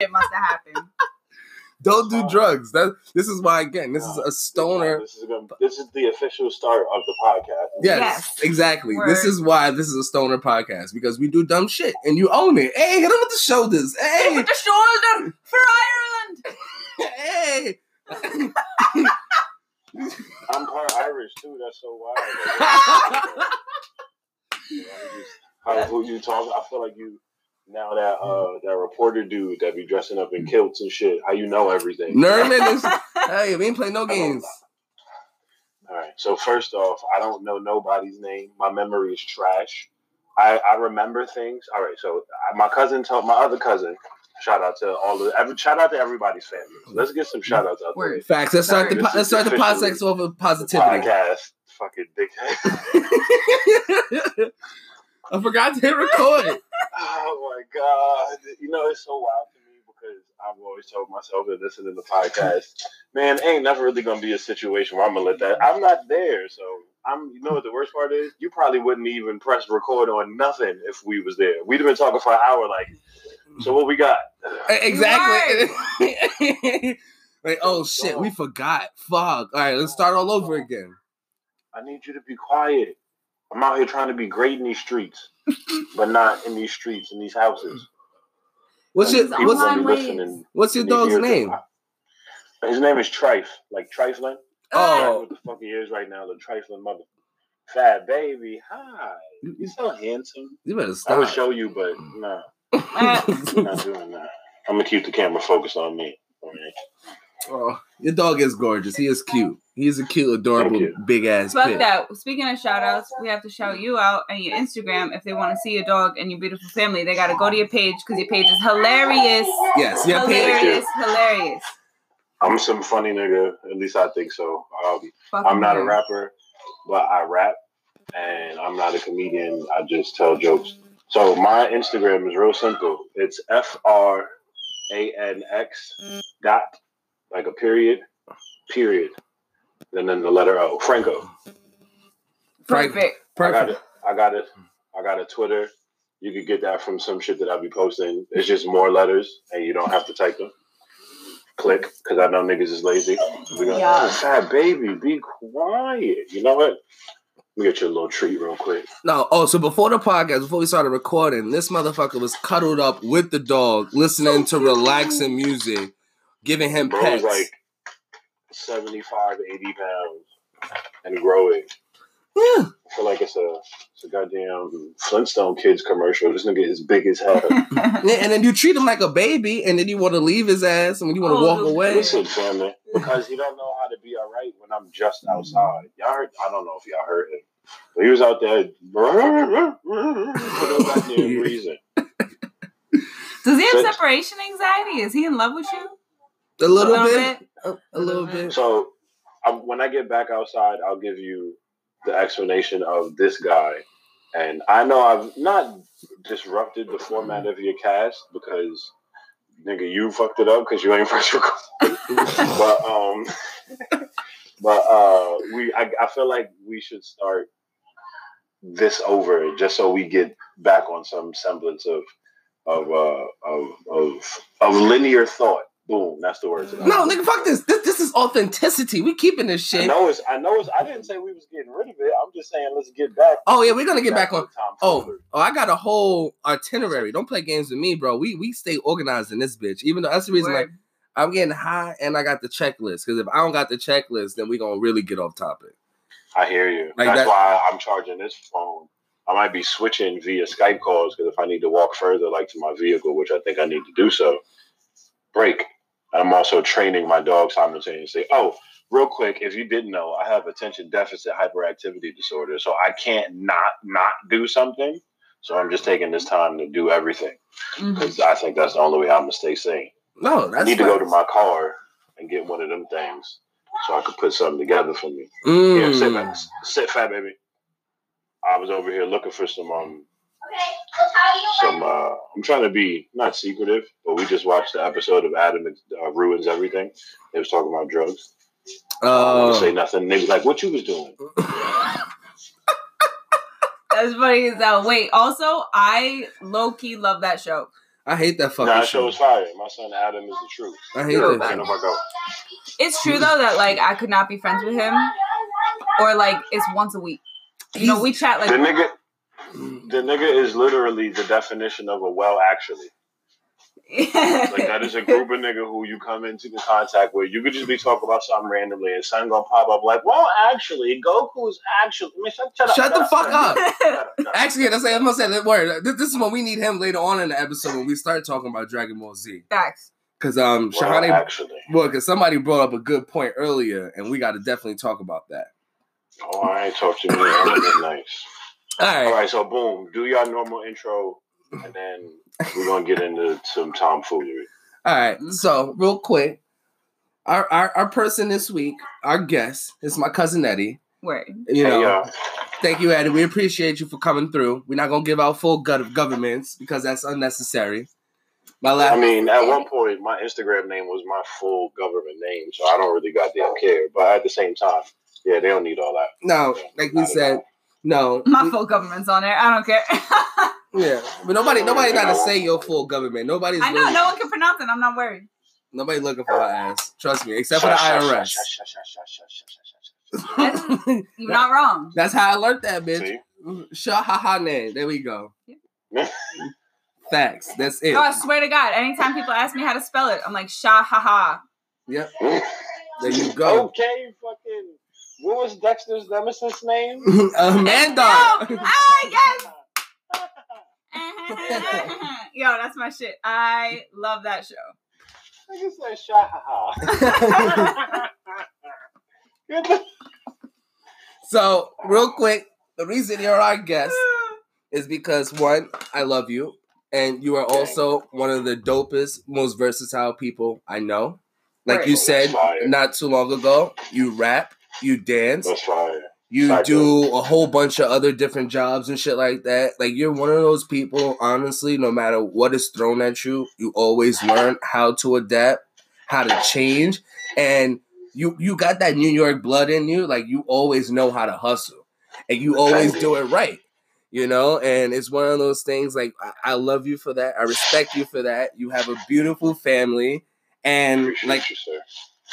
It must have happened. Don't do drugs. That this is why again. This is a stoner. This is, gonna, this is the official start of the podcast. Yes, Yes. exactly. Word. This is why this is a stoner podcast because we do dumb shit and you own it. Hey, hit him with the shoulders. Hey, With the shoulder for Ireland. hey. I'm part Irish too. That's so wild. You know, just- How who you talk? I feel like you now that uh that reporter dude that be dressing up in kilts and shit. How you know everything? Nerman is. Hey, we ain't play no games. All right. So first off, I don't know nobody's name. My memory is trash. I, I remember things. All right. So I, my cousin told my other cousin. Shout out to all the every shout out to everybody's family. Mm-hmm. Let's get some shout outs out there. Word. Facts. Let's start the This let's start the officially podcast off with positivity. Podcast. Fucking dickhead. I forgot to hit record. Oh my god! You know it's so wild to me because I've always told myself that listening to podcasts, man, ain't never really gonna be a situation where I'm gonna let that. I'm not there, so I'm. You know what the worst part is? You probably wouldn't even press record on nothing if we was there. We'd have been talking for an hour. Like, so what we got? Exactly. like, oh shit, we forgot. Fuck. All right, let's start all over again. I need you to be quiet. I'm out here trying to be great in these streets, but not in these streets in these houses. What's your what's gonna be online ways. listening. what's your dog's hear the- name? His name is Trife, like trifling. Oh. what the fuck he is right now, the trifling mother. Fat baby, hi. You, You're so handsome. you better stop. I would show you, but nah, I'm not doing that. I'm gonna keep the camera focused on me. Okay. oh, your dog is gorgeous. He is cute. He's a cute, adorable, big ass Fuck pit. that. Speaking of shout outs, we have to shout you out and your Instagram. If they want to see your dog and your beautiful family, they got to go to your page because your page is hilarious. Yes, your page. hilarious, hilarious. I'm some funny nigga. At least I think so. Um, I'm not a rapper, but I rap, and I'm not a comedian. I just tell jokes. So my Instagram is real simple. It's F R A N X dot like a period, period, and then the letter O. Franco. Perfect. I got Perfect. it. I got it. I got a Twitter. You could get that from some shit that I'll be posting. It's just more letters, and you don't have to type them. Click, because I know niggas is lazy. We go, Yeah. "Oh, fat baby, be quiet. You know what? Let me get you a little treat real quick. No, oh, so before the podcast, before we started recording, this motherfucker was cuddled up with the dog, listening to relaxing music, giving him Bro's pets. like 75, 80 pounds and growing. yeah. I feel like it's a, it's a goddamn Flintstone Kids commercial. This nigga is big as hell. Yeah, and then you treat him like a baby, and then you want to leave his ass, and when you want to Oh, walk away. Listen, family, because he don't know how to be all right when I'm just outside. Y'all heard? I don't know if y'all heard him, but he was out there for no goddamn reason. Does he have But- separation anxiety? Is he in love with you? A little, A little bit, bit? A, a little bit. So I, when I get back outside, I'll give you the explanation of this guy. And I know I've not disrupted the format of your cast because nigga, you fucked it up because you ain't first recorded. but um, but uh, we I, I feel like we should start this over just so we get back on some semblance of of uh of of, of linear thought. Boom, that's the word. today. No, nigga, fuck this. This this is authenticity. We keeping this shit. I know it's. I know it's. I didn't say we was getting rid of it. I'm just saying let's get back. Oh yeah, we're gonna get back on. to Oh, oh, I got a whole itinerary. Don't play games with me, bro. We we stay organized in this bitch. Even though that's the reason, like Word. I'm getting high and I got the checklist. Because if I don't got the checklist, then we're gonna really get off topic. I hear you. Like That's that- why I'm charging this phone. I might be switching via Skype calls because if I need to walk further, like to my vehicle, which I think I need to do so, break. I'm also training my dog simultaneously. Oh, real quick, if you didn't know, I have attention deficit hyperactivity disorder, so I can't not not do something. So I'm just taking this time to do everything mm-hmm. because I think that's the only way I'm gonna stay sane. No, I that's need to go to my car and get one of them things so I could put something together for me. Mm. Yeah, sit, fat, sit, fat baby. I was over here looking for some um some. uh I'm trying to be not secretive, but we just watched the episode of Adam uh, ruins everything. They was talking about drugs. I want Uh, to say nothing. They was like, "What you was doing?" That's funny as hell. Wait, also, I low key love that show. I hate that fucking Nah, that show. show is fire. My son Adam is the truth. I hate Yo, that Can't show. nobody go. It's true though that like I could not be friends with him, or like it's once a week. You know, we chat like The like nigga, the nigga is literally the definition of a well actually. Like that is a group of nigga who you come into the contact with. You could just be talking about something randomly, and son gonna pop up like, "Well, actually, Goku's actually." I mean, shut, shut, up, Shut the fuck up. Up. Actually, that's I'm gonna say that word. This, this is when we need him later on in the episode when we start talking about Dragon Ball Z. Facts. Because um, Well, Shahani, actually, well, because somebody brought up a good point earlier, and we got to definitely talk about that. oh, I ain't talk to me. I'm being nice. All All right, right, so boom, do your normal intro, and then we're gonna get into some tomfoolery. all right. So real quick, our, our our person this week, our guest, is my cousin Eddie. Word. You know, y'all. thank you, Eddie. We appreciate you for coming through. We're not gonna give out full gut of governments because that's unnecessary. My last I mean, at one point, my Instagram name was my full government name, so I don't really goddamn care. But at the same time, yeah, they don't need all that. no, like we said, no, My we- full government's on there. I don't care. yeah, but nobody, nobody got to say your full government. Nobody's I know really- no one can pronounce it. I'm not worried. Nobody looking for her ass. Trust me, except for the Shush, shush, IRS. You're not wrong. That's how I learned that, bitch. See? Shah ha ha name. There we go. Yeah. Facts. That's it. Oh, I swear to God, anytime people ask me how to spell it, I'm like sha ha ha. Yep. There you go. Okay, fucking. What was Dexter's nemesis name? Amanda. Oh, ah, yes. Yo, that's my shit. I love that show. I just. Get the- so, real quick, the reason you're our guest is because one, I love you, and you are also one of the dopest, most versatile people I know. Like you said not too long ago, you rap, you dance, That's fire. You do a whole bunch of other different jobs and shit like that. Like you're one of those people, honestly, no matter what is thrown at you, you always learn how to adapt, how to change, and you you got that New York blood in you. Like you always know how to hustle, and you always do it right. You know, and it's one of those things. Like I, I love you for that. I respect you for that. You have a beautiful family, and Appreciate like you,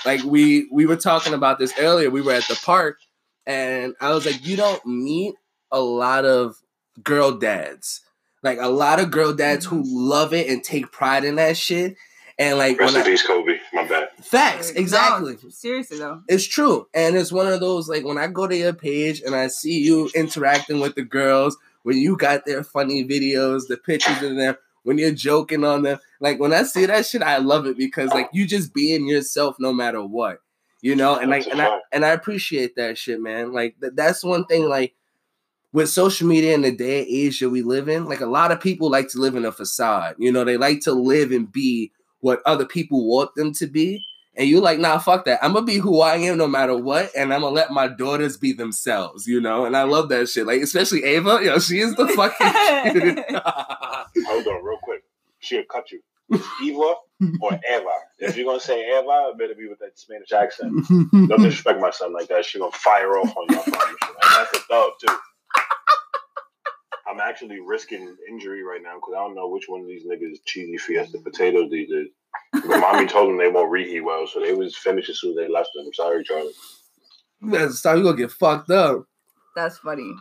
like we we were talking about this earlier we were at the park and i was like you don't meet a lot of girl dads like a lot of girl dads who mm. love it and take pride in that shit and like Rest when in I, peace, Kobe. My bad. facts No, exactly seriously though. it's true and it's one of those like when i go to your page and i see you interacting with the girls when you got their funny videos the pictures in them when you're joking on them like when i see that shit i love it because like you just being yourself no matter what you know and like and I, and I appreciate that shit man like th- that's one thing like with social media in the day and age that we live in like a lot of people like to live in a facade you know they like to live and be what other people want them to be and you're like, nah, fuck that. I'm gonna be who I am no matter what, and I'm gonna let my daughters be themselves, you know. And I love that shit. Like, especially Ava, yo, she is the fucking. Hold on, real quick. She'll cut you. Eva or Eva. If you're gonna say Eva, it better be with that Spanish accent. Don't disrespect my son like that. She gonna fire off on you. I promise you. And that's a dub too. I'm actually risking injury right now because I don't know which one of these niggas cheesy fiesta potatoes these days. But mommy told them they won't reheat well, so they was finished as soon as they left them. Sorry, Charlie. you better stop. You gonna get fucked up. That's funny.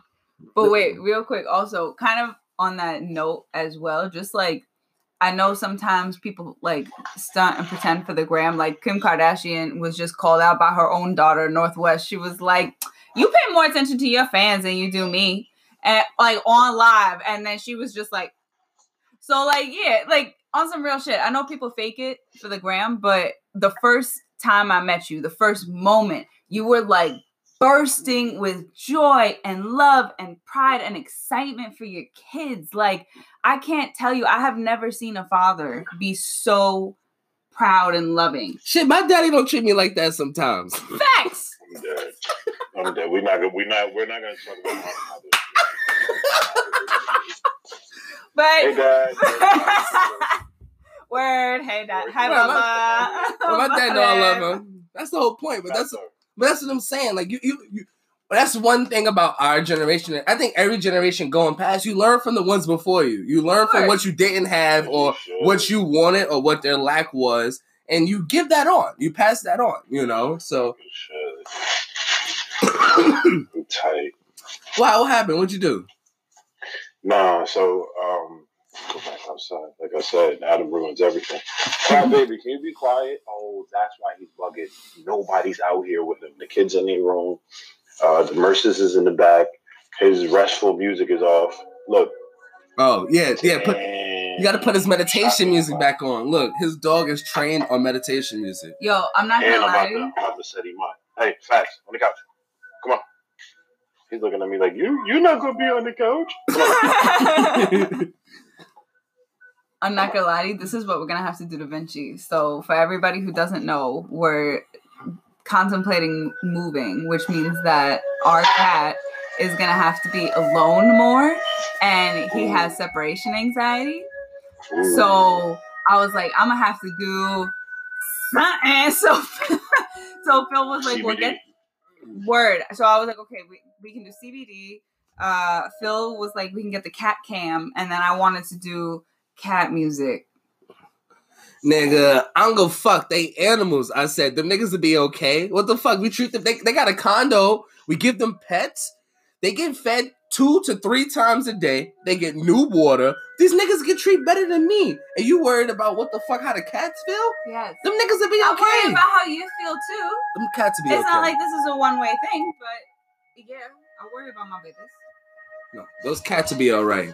But wait, real quick, also kind of on that note as well, just like I know sometimes people like stunt and pretend for the gram. Like Kim Kardashian was just called out by her own daughter, North West. She was like, You pay more attention to your fans than you do me. And like on live. And then she was just like, So like, yeah, like on some real shit. I know people fake it for the gram, but the first time I met you, the first moment, you were like bursting with joy and love and pride and excitement for your kids. Like, I can't tell you, I have never seen a father be so proud and loving. Shit, my daddy don't treat me like that sometimes. Facts. I'm dead. I'm dead. We're not gonna. We're not. We're not gonna talk about my father. Hey, But Dad. word, hey dad, hi Well, mama. Well, my dad know I love him. That's the whole point. But that's That's but that's what I'm saying. Like you, you, you that's one thing about our generation. I think every generation going past, you learn from the ones before you. You learn from what you didn't have or what you wanted or what their lack was, and you give that on. You pass that on, you know? So, tight. wow, what happened? What'd you do? Nah, so um, go back outside. Like I said, Adam ruins everything. Quiet, baby, can you be quiet? Oh, that's why he's bugging. Nobody's out here with him. The kids in their room. Uh, the Merces is in the back. His restful music is off. Look. Oh, yeah, yeah. Put, you got to put his meditation music back on. Look, his dog is trained on meditation music. Yo, I'm not And gonna I'm lie about, to to. I'm about to set him up. Hey, fast on the couch. Come on. He's looking at me like you. You're not gonna be on the couch. I'm not gonna lie to you. This is what we're gonna have to do to Vinci. So for everybody who doesn't know, we're contemplating moving, which means that our cat is gonna have to be alone more, and he has separation anxiety. So I was like, I'm gonna have to do something. So so Phil was like, well, get Word. So I was like, okay, we, we can do CBD. Uh, Phil was like, we can get the cat cam, and then I wanted to do cat music. Nigga, I'm gonna fuck. They animals. I said them niggas would be okay. What the fuck? We treat them. They, they got a condo. We give them pets. They get fed two to three times a day. They get new water. These niggas get treated better than me. And you worried about what the fuck? How the cats feel? Yes. Them niggas would be okay. I'm worried about how you feel too. Them cats would be It's okay. not like this is a one way thing, but yeah, I worry about my business. no, those cats would be all right.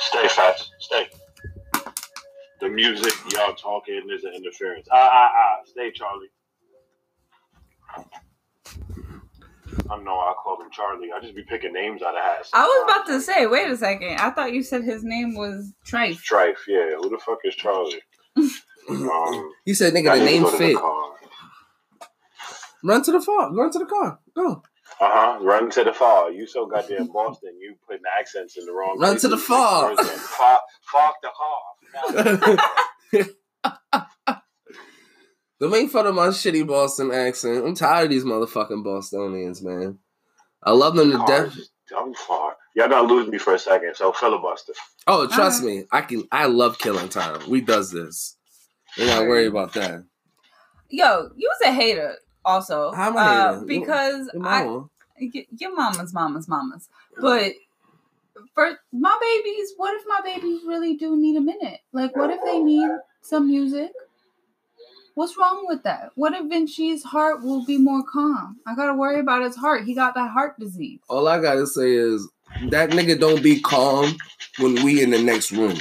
Stay fast. Stay. The music, y'all talking, is an interference. Ah, ah, ah. Stay, Charlie. I know I called him Charlie. I just be picking names out of hats. I was about to say, wait a second. I thought you said his name was Trife. Strife, yeah. Who the fuck is Charlie? Um, You said nigga I the name go to the fit. Run to the car. Run to the car. Go. Uh huh. Run to the far. You so goddamn Boston. You putting accents in the wrong. Run to the places. far. Fuck, fuck the car. Don't make fun of my shitty Boston accent. I'm tired of these motherfucking Bostonians, man. I love them to Car death. is Dumb far. Y'all gonna lose me for a second. So filibuster. Oh, trust Alright. me, I can. I love killing time. We does this. You're not worried about that. Yo, you was a hater also. How am I uh. Because Your I, mama. y- your mama's mama's mama's. But for my babies, what if my babies really do need a minute? Like, what if they need some music? What's wrong with that? What if Vinci's heart will be more calm? I gotta worry about his heart. He got that heart disease. All I gotta say is that nigga don't be calm when we in the next room.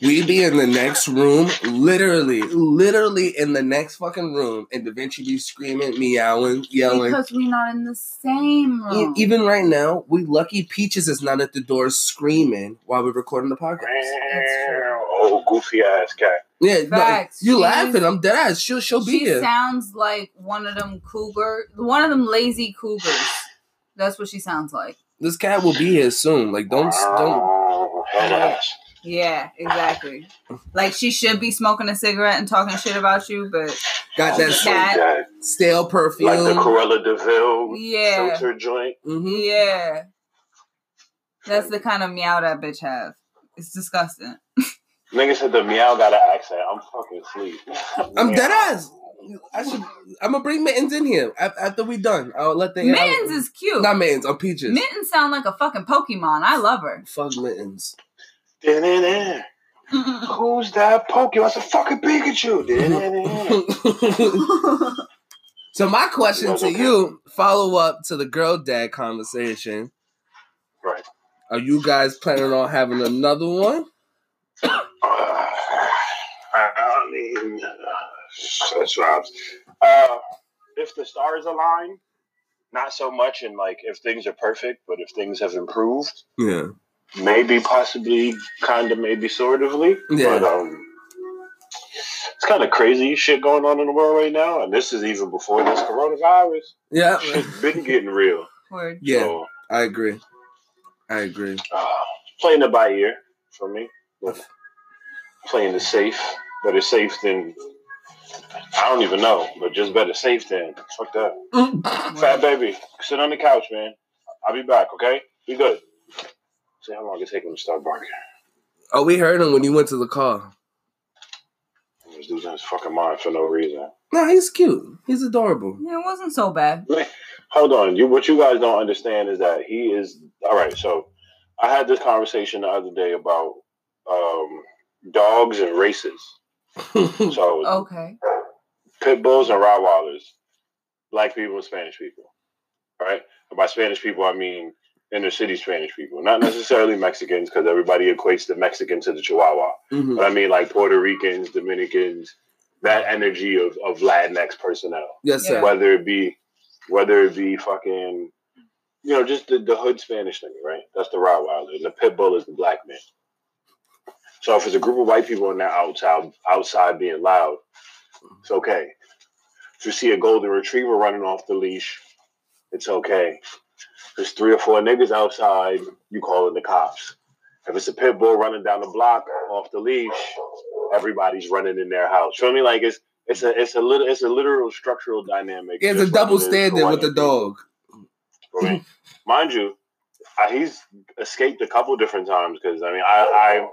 We be in the next room, literally, literally in the next fucking room, and Da Vinci be screaming, meowing, yelling. Because we're not in the same E- room. even right now, we lucky Peaches is not at the door screaming while we're recording the podcast. Oh, goofy ass cat. Yeah, no, you She's- laughing? I'm dead ass. She'll she'll be she here. sounds like one of them cougar, one of them lazy cougars. That's what she sounds like. this cat will be here soon. Like don't don't. Oh, Head ass. Yeah, exactly. Like she should be smoking a cigarette and talking shit about you, but Got that So Cat. dead. stale Like the perfume. Corella Deville yeah, filter joint. hmm yeah. That's the kind of meow that bitch has. It's disgusting. Nigga said the meow got an accent. I'm fucking asleep. I'm dead ass. I should. I'm gonna bring mittens in here after we done. I'll let the Mittens is cute. not mittens. I'm peaches. Mittens sound like a fucking Pokemon. I love her. Fuck mittens. Who's that Pokemon? It's a fucking Pikachu. So my question to you, follow up to the girl dad conversation. right. Are you guys planning on having another one? Uh, I mean, that's Rob's. Uh, if the stars align, not so much in like if things are perfect, but if things have improved, Yeah. Maybe, possibly, kind of, maybe, sort ofly. Yeah. But um, it's kind of crazy shit going on in the world right now, and this is even before this coronavirus. Yeah. Shit's been getting real. Word. Yeah. So, I agree. I agree. uh, playing it by ear for me. But playing it safe, better safe than I don't even know, but just better safe than fuck that. Fat baby, sit on the couch, man. I'll be back. Okay, be good. See how long it take him to start barking. Oh, we heard him when he went to the car. He was losing his fucking mind for no reason. No, he's cute. He's adorable. Yeah, it wasn't so bad. Hold on, you. What you guys don't understand is that he is all right. So, I had this conversation the other day about um, dogs and races. So, Okay. pit bulls and Rottweilers, black people and Spanish people, right? And by Spanish people, I mean inner city Spanish people, not necessarily Mexicans, because everybody equates the Mexican to the Chihuahua. Mhm. But I mean like Puerto Ricans, Dominicans, that energy of, of Latinx personnel, Yes, sir. Whether it be whether it be fucking, you know, just the, the hood Spanish thing, right? That's the Rottweiler, and the pit bull is the black man. So if it's a group of white people and they're outside outside being loud, it's okay. If you see a golden retriever running off the leash, it's okay. If there's three or four niggas outside, you calling the cops. If it's a pit bull running down the block off the leash, everybody's running in their house. Feel me? Like it's it's a it's a little it's a literal structural dynamic. It's a double like it is standard with the dog. For. Mind you, I, he's escaped a couple different times because I mean I, I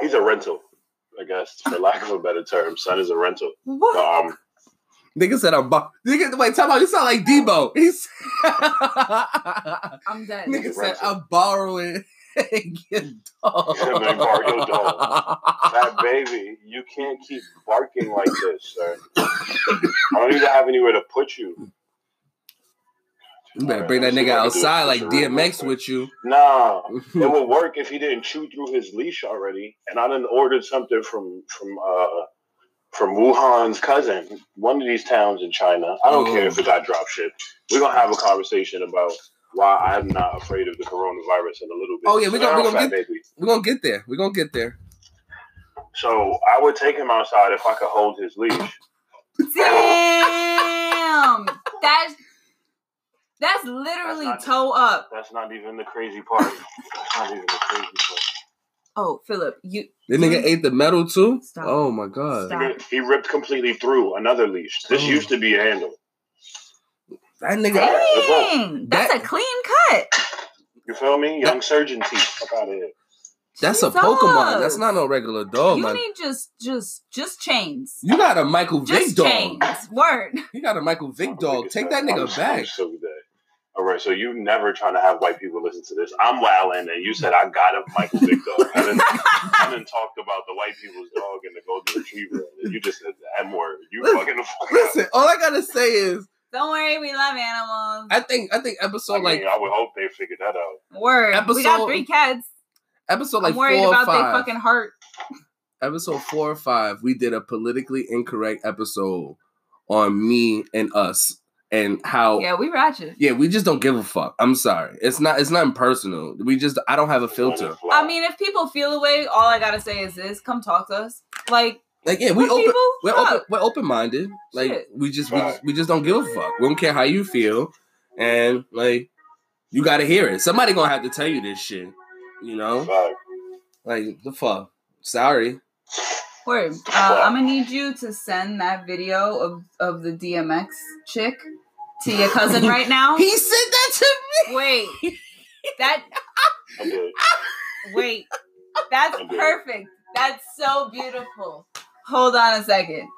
he's a rental, I guess for lack of a better term. Son is a rental. What? Um, Nigga said I'm. Bo- Nigga, wait, tell me, you sound like Debo. He's. I'm dead. Nigga said I'm borrowing your dog. Let me borrow your that baby, you can't keep barking like this, sir. I don't even have anywhere to put you. You better bring that nigga outside like DMX with you. Nah, it would work if he didn't chew through his leash already. And I done ordered something from from uh from Wuhan's cousin, one of these towns in China. I don't Oh. care if oh. it got drop shipped. We're gonna have a conversation about why I'm not afraid of the coronavirus in a little bit. Oh, yeah, we Sit gonna- we down, gonna fat baby. We're gonna get there. We're gonna get there. So I would take him outside if I could hold his leash. Damn. That's that's literally That's toe up. That's not even the crazy part. That's not even the crazy part. Oh, Philip, you The nigga ate the metal too. Stop. Oh my god, Stop. He ripped completely through another leash. This Oh. used to be a handle. that nigga. Dang, that's That- a clean cut. You feel me? Young surgeon teeth. Fuck out of here. That's a Pokemon. That's not no regular dog, you man. need just just just chains. You got a Michael Vick Just dog. chains. Word. You got a Michael Vick dog. Take of that I'm- nigga I'm back. So. All right, so you never trying to have white people listen to this. I'm wilding, and you said I got a Michael Vick dog. I didn't, I didn't talk about the white people's dog and the golden retriever. You just said the M word. You Listen, fucking the fuck up. Listen, all I gotta say is, Don't worry, we love animals. I think, I think episode I mean, like I would hope they figured that out. Word. we got three cats. episode like I'm worried four or about their five. fucking heart. episode four or five, we did a politically incorrect episode on me and us and how Yeah, we ratchet. yeah, we just don't give a fuck. I'm sorry. It's not it's not personal. We just I don't have a filter. I mean, if people feel away, all I gotta say is this: come talk to us. Like, Like yeah, we open people? we're Fuck. open we're open minded. Like Shit. we just we just we just don't give a fuck. We don't care how you feel. And like you gotta hear it. Somebody gonna have to tell you this shit. You know? Fuck. Like the fuck. Sorry. word. Uh, I'm gonna need you to send that video of of the DMX chick to your cousin right now. He said that to me. Wait, that wait, that's perfect. That's so beautiful. Hold on a second.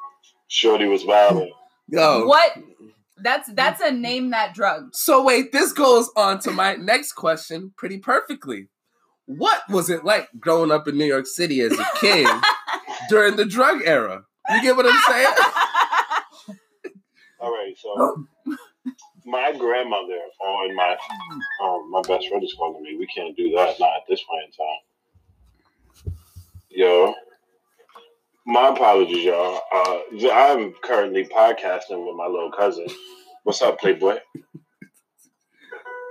Shorty was wilding. Yo. What? That's that's a name that drug. So wait, this goes on to my next question pretty perfectly. What was it like growing up in New York City as a kid during the drug era? You get what I'm saying? All right, so my grandmother oh, and my oh, my best friend is calling me. We can't do that, not at this point in time. Yo, my apologies, y'all. Uh, I'm currently podcasting with my little cousin. What's up, Playboy?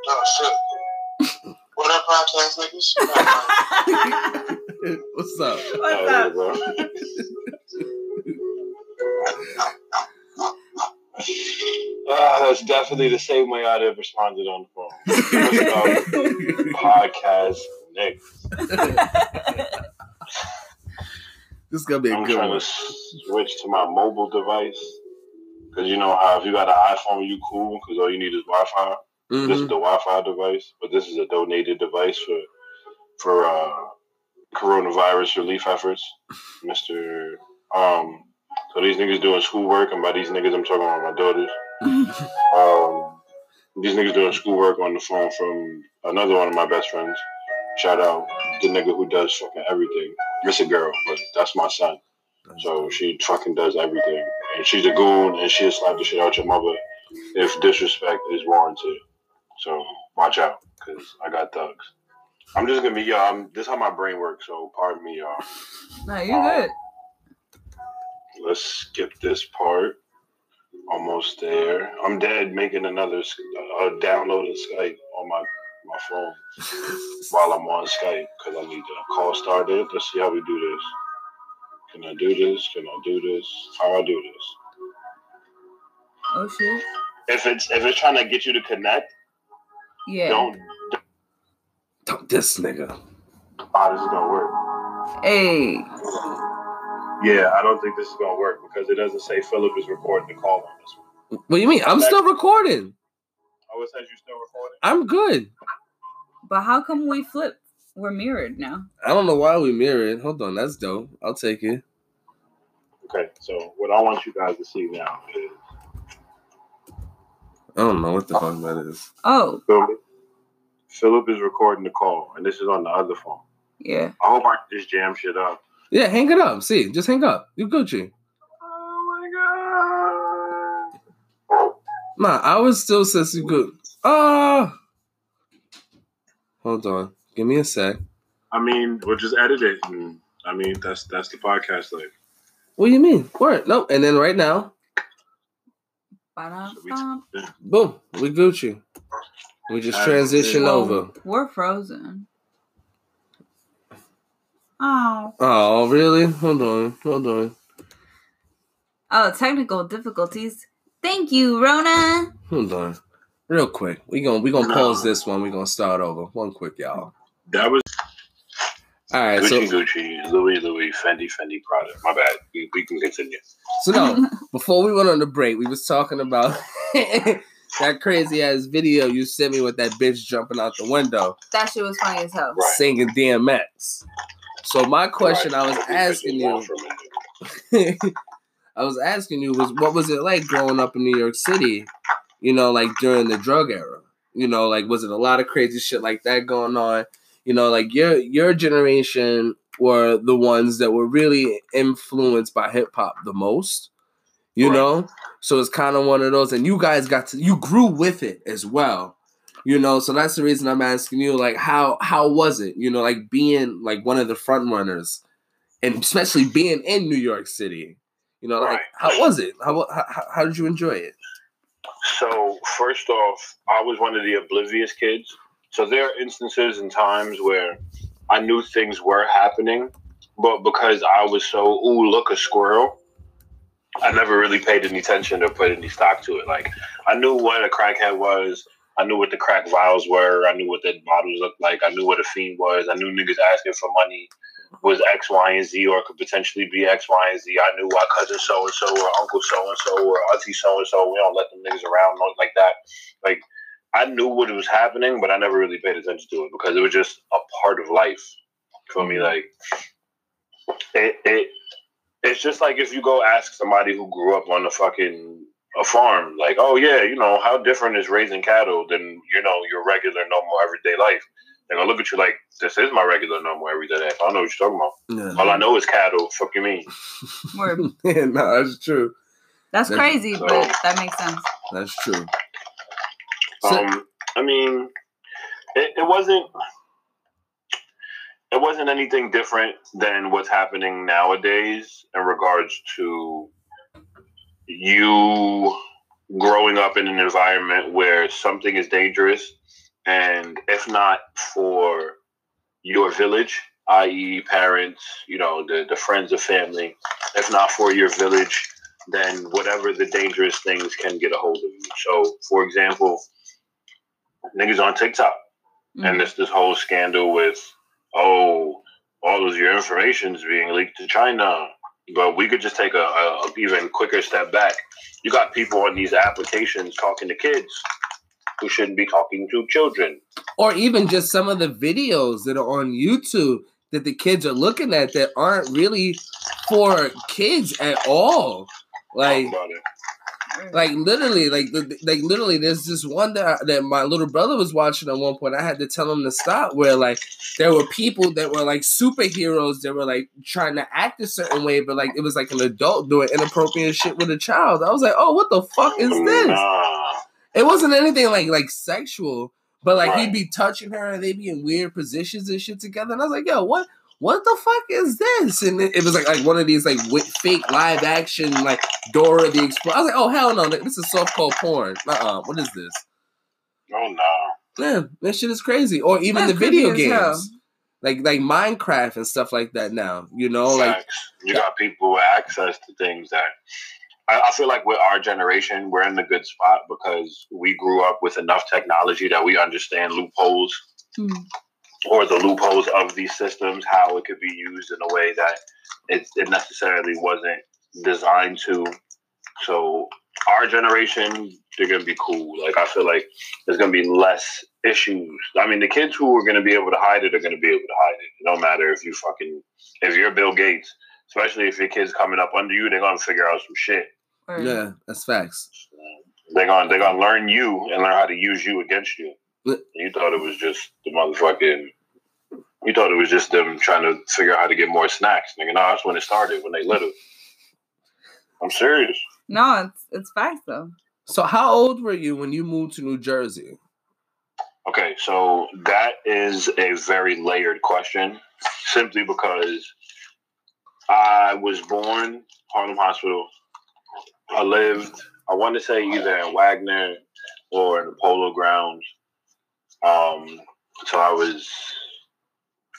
Oh shit. What up, podcast niggas? What's up? What's up? Ah, that's definitely the same way I'd have responded on the phone. Podcast niggas? This is gonna be a I'm good trying one. to switch to my mobile device because you know how if you got an iPhone, you cool because all you need is Wi-Fi. This is Mhm. the Wi-Fi device, but this is a donated device for for uh, coronavirus relief efforts, Mister. Um, so these niggas doing schoolwork, and by these niggas, I'm talking about my daughters. Um, these niggas doing schoolwork on the phone from another one of my best friends. Shout out the nigga who does fucking everything. It's a girl, but that's my son. So she fucking does everything. And she's a goon and she'll slap the shit out your mother if disrespect is warranted. So watch out, because I got thugs. I'm just gonna be y'all. I'm, this is how my brain works, so pardon me, y'all. No, you're good. Let's skip this part. Almost there. I'm dead making another s- uh, downloading Skype on my my phone while I'm on Skype because I need to call started. Let's see how we do this. Can I do this? Can I do this? How I do this? Oh shit. If it's if it's trying to get you to connect, Yeah. don't. Don't this nigga. How this is gonna work? Hey. Yeah, I don't think this is gonna work because it doesn't say Philip is recording the call on this one. What do you mean? I'm still recording. Oh, it says you're still recording. I'm good. But how come we flip? We're mirrored now. I don't know why we mirrored. Hold on, that's dope. I'll take it. Okay, so what I want you guys to see now is I don't know what the fuck that is. Oh, Philip. Philip is recording the call, and this is on the other phone. yeah. I hope I can just jam shit up. Yeah, hang it up. See, just hang up. You Gucci. Oh my god! Nah, I was still says you good. Ah. Hold on. Give me a sec. I mean, we'll just edit it, and I mean that's that's the podcast life. What do you mean? Word. No. And then right now, Ba-dum-bum. boom, we Gucci. We just transition over. We're frozen. Oh. Oh, really? Hold on. Hold on. Oh, technical difficulties. Thank you, Rona. Hold on. Real quick. We gonna we gonna pause this one. We gonna start over. One quick, y'all. That was All right. So Gucci, Gucci, Louis, Louis, Fendi, Fendi, Prada. My bad. We, we can continue. so no. Before we went on the break, we was talking about that crazy ass video you sent me with that bitch jumping out the window that shit was funny as hell. Right. singing DMX. So my question I was asking you, can just go for a minute. I was asking you was what was it like growing up in New York City? You know, like during the drug era. You know, like was it a lot of crazy shit like that going on? You know, like your your generation were the ones that were really influenced by hip hop the most. You Right. know, so it's kind of one of those, and you guys got to you grew with it as well. You know, so that's the reason I'm asking you, like, how how was it? You know, like being like one of the front runners, and especially being in New York City. You know, like Right. how was it? How, how how did you enjoy it? So first off, I was one of the oblivious kids. So there are instances and times where I knew things were happening, but because I was so ooh look a squirrel, I never really paid any attention or put any stock to it. Like I knew what a crackhead was. I knew what the crack vials were. I knew what the bottles looked like. I knew what a fiend was. I knew niggas asking for money was X, Y, and Z, or could potentially be X, Y, and Z. I knew why cousin so and so, or uncle so and so, or auntie so and so. We don't let them niggas around like that. Like I knew what was happening, but I never really paid attention to it because it was just a part of life. For me, like it, it, it's just like if you go ask somebody who grew up on the fucking a farm, like, oh yeah, you know, how different is raising cattle than you know your regular normal everyday life? They're gonna look at you like this is my regular normal everyday life. I don't know what you're talking about. Yeah, All I know is cattle. Fuck you mean? Word. no, that's true. That's That's- crazy, so- but that makes sense. That's true. So- Um, I mean, it, it wasn't. It wasn't anything different than what's happening nowadays in regards to you growing up in an environment where something is dangerous, and if not for your village, i.e., parents, you know, the the friends of family, if not for your village, then whatever the dangerous things can get a hold of you. So, for example, niggas on TikTok, Mhm. and there's this whole scandal with, oh, all of your information is being leaked to China. But we could just take a, a, a even quicker step back. You got people on these applications talking to kids who shouldn't be talking to children. or even just some of the videos that are on YouTube that the kids are looking at that aren't really for kids at all. Like, Talk about it. Like literally, like like literally, there's this one that that my little brother was watching at one point. I had to tell him to stop. Where like there were people that were like superheroes that were like trying to act a certain way, but like it was like an adult doing inappropriate shit with a child. I was like, oh, what the fuck is this? It wasn't anything like like sexual, but like Right. he'd be touching her and they'd be in weird positions and shit together. And I was like, yo, what what the fuck is this? And it, it was like like one of these like wi- fake live action like Dora the Explorer. I was like, oh hell no, this is softcore porn. Uh uh what is this? Oh no. Yeah, that shit is crazy. Or even That's the video creepy as hell. games. Like like Minecraft and stuff like that now. You know, like you got people with access to things that I, I feel like with our generation, we're in a good spot because we grew up with enough technology that we understand loopholes Hmm. Or the loopholes of these systems, how it could be used in a way that it, it necessarily wasn't designed to. So our generation, they're gonna be cool. Like I feel like there's gonna be less issues. I mean, the kids who are gonna be able to hide it are gonna be able to hide it. No matter if you fucking if you're Bill Gates, especially if your kids coming up under you, they're gonna figure out some shit. Yeah, that's facts. They're gonna they're gonna learn you and learn how to use you against you. Yeah. You thought it was just the motherfucking. You thought it was just them trying to figure out how to get more snacks. Nigga, no, that's when it started when they little. I'm serious. No, it's it's facts though. So how old were you when you moved to New Jersey? Okay, so that is a very layered question, simply because I was born Harlem Hospital. I lived, I want to say either in Wagner or in the Polo Grounds. Um, so I was,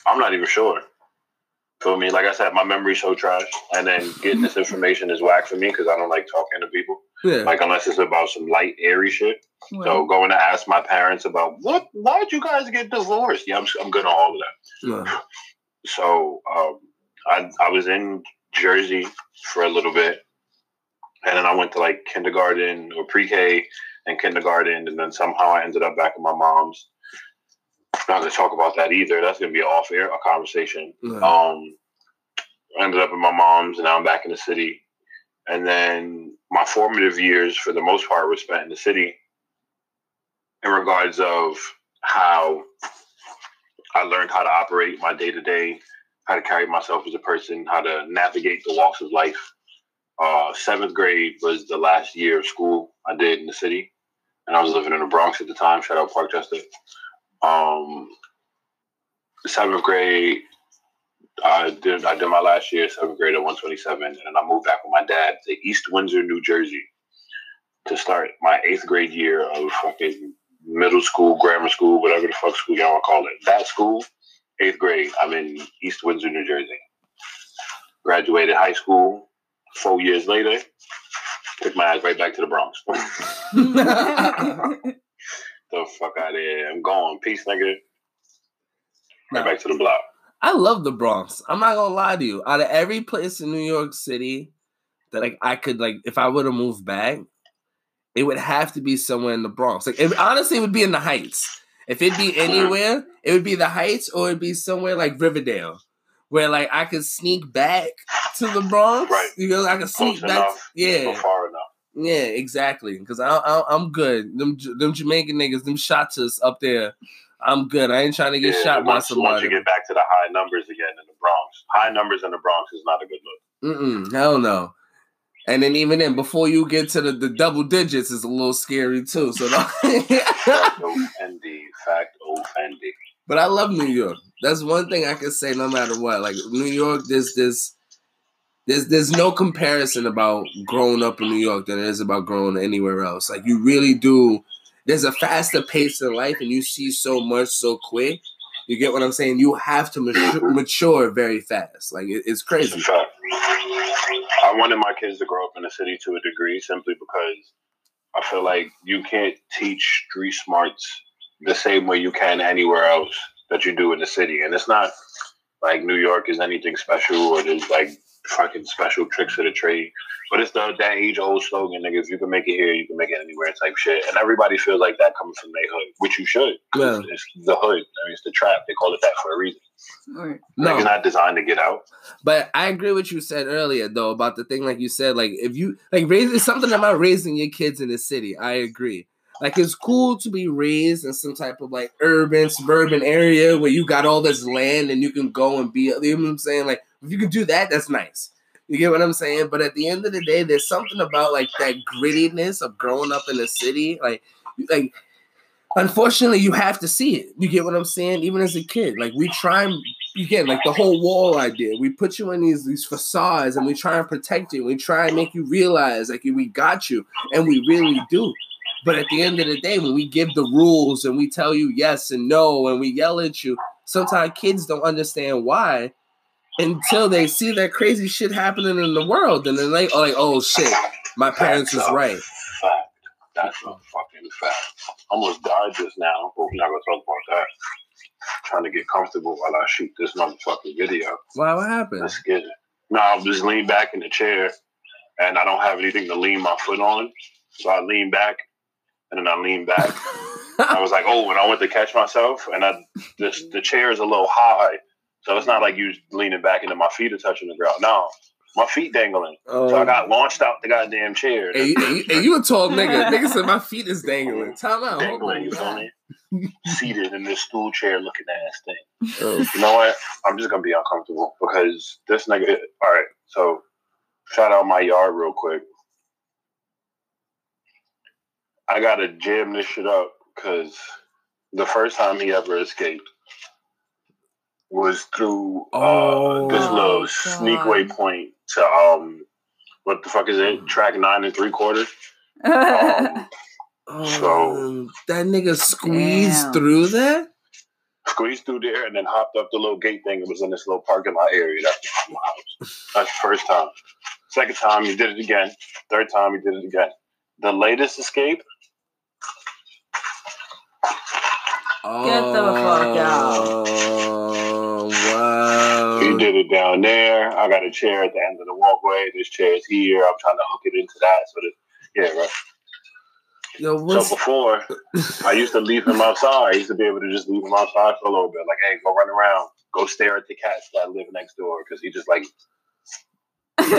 I'm not even sure. Feel me? Like I said, my memory's so trash, and then getting this information is whack for me because I don't like talking to people. Yeah. Like unless it's about some light, airy shit. So going to ask my parents about what? Why'd you guys get divorced? Yeah, I'm, I'm good on all of that. Yeah. So um, I I was in Jersey for a little bit, and then I went to like kindergarten or pre-K and kindergarten, and then somehow I ended up back at my mom's. Not to talk about that either. That's gonna be off air a conversation. Yeah. Um, I ended up in my mom's, and now I'm back in the city. And then my formative years, for the most part, were spent in the city. In regards of how I learned how to operate my day to day, how to carry myself as a person, how to navigate the walks of life. Uh, seventh grade was the last year of school I did in the city, and I was living in the Bronx at the time. Shout out Parkchester. Um, seventh grade, I did I did my last year seventh grade at 127, and then I moved back with my dad to East Windsor, New Jersey, to start my eighth grade year of fucking middle school, grammar school, whatever the fuck school y'all call it. That school, eighth grade. I'm in East Windsor, New Jersey. Graduated high school. Four years later, took my ass right back to the Bronx. the fuck out of here. I'm gone. Peace, nigga. Right back to the block. I love the Bronx. I'm not gonna lie to you. Out of every place in New York City that like I could like, if I would have moved back, it would have to be somewhere in the Bronx. Like, it, honestly, it would be in the Heights. If it'd be anywhere, it would be the Heights or it'd be somewhere like Riverdale, where like I could sneak back to the Bronx. Right. You know, I Close back. enough. Yeah, far enough. yeah, exactly. Because I, I, I'm good. Them, them Jamaican niggas, them shotters up there. I'm good. I ain't trying to get Yeah, shot by once, once somebody. you get back to the high numbers again in the Bronx, high numbers in the Bronx is not a good look. Mm-mm, hell no. And then even then, before you get to the, the double digits, is a little scary too. So, Fact Fendi, fact Fendi. but I love New York. That's one thing I can say, no matter what. Like New York, there's this, there's there's no comparison about growing up in New York than there is about growing anywhere else. Like you really do. There's a faster pace in life, and you see so much so quick. You get what I'm saying? You have to mature, mm-hmm. mature very fast. Like it, it's crazy. I wanted my kids to grow up in the city to a degree simply because I feel like you can't teach street smarts the same way you can anywhere else that you do in the city. And it's not like New York is anything special or there's like fucking special tricks of the trade. But it's the that age old slogan, nigga. If you can make it here, you can make it anywhere type shit. And everybody feels like that coming from their hood, which you should. Yeah. It's the hood. I mean, it's the trap. They call it that for a reason. Or- No, Niggas not designed to get out. But I agree with you said earlier though about the thing like you said like if you like raise it's something about raising your kids in the city. I agree. Like it's cool to be raised in some type of like urban suburban area where you got all this land and you can go and be. You know what I'm saying? Like if you can do that, that's nice. You get what I'm saying? But at the end of the day, there's something about like that grittiness of growing up in the city. Like like unfortunately you have to see it. You get what I'm saying? Even as a kid, like we try and again, like the whole wall idea. We put you in these these facades and we try and protect you. We try and make you realize like we got you, and we really do. But at the end of the day, when we give the rules and we tell you yes and no, and we yell at you, sometimes kids don't understand why until they see that crazy shit happening in the world, and then they are like, "Oh shit, my parents was right." Fact. That's a fucking fact. Almost died just now, but we're not gonna talk about that. Trying to get comfortable while I shoot this motherfucking video. Why? What happened? Let's get it. No, I just lean back in the chair and I don't have anything to lean my foot on. So I lean back and then I lean back. I was like, oh, when I went to catch myself and I this the chair is a little high. So it's not like you leaning back into my feet are touching the ground. No. My feet dangling. So I Oh. got launched out the goddamn chair. Hey, you- hey, you- hey, you a tall nigga. Nigga said my feet is dangling. Time out. Dangling, you feel me? Seated in this stool chair looking ass thing. Oh, You know what? I'm just gonna be uncomfortable because this nigga. All right, so shout out my yard real quick. I gotta jam this shit up because the first time he ever escaped was through uh, this Oh, little God. sneak point to um, what the fuck is it? Track nine and three quarters. Um, Oh, that nigga squeezed Damn. through that. squeezed through there and then hopped up the little gate thing. It was in this little parking lot area. That's my house. That's the first time. Second time, he did it again. Third time, he did it again. The latest escape, Get the fuck out. Wow! he did it down there. I got a chair at the end of the walkway. This chair is here. I'm trying to hook it into that. So that, yeah, right. Yo, So before, I used to leave him outside. I used to be able to just leave him outside for a little bit. Like, hey, go run around. Go stare at the cats that live next door. Because he just like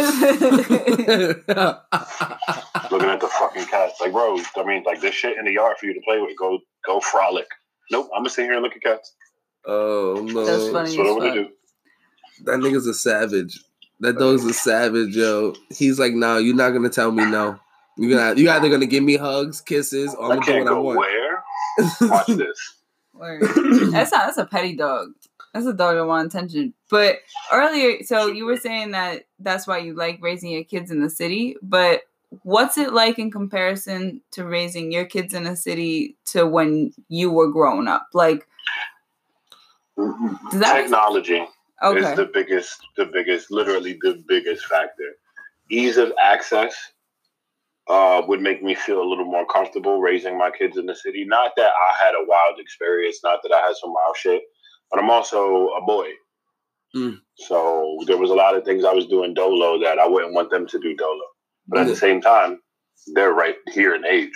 looking at the fucking cats. Like, bro, I mean, like this shit in the yard for you to play with. Go, go frolic. Nope, I'm gonna sit here and look at cats. oh no! That's funny. That's what I'm gonna do. That nigga's a savage. That dog's a savage, yo. He's like, nah, you're not gonna tell me no. You're gonna, you either gonna give me hugs, kisses, or I I'm gonna do can't what I go want. where. Watch this. That's not, that's a petty dog. That's a dog that want attention. But earlier, so you were saying that that's why you like raising your kids in the city. But what's it like in comparison to raising your kids in the city to when you were growing up? Like, Does that make Technology is the biggest, the biggest, literally the biggest factor. Ease of access uh, would make me feel a little more comfortable raising my kids in the city. Not that I had a wild experience, not that I had some wild shit, but I'm also a boy. Mm. So there was a lot of things I was doing dolo that I wouldn't want them to do dolo. But at the same time, they're right here in age.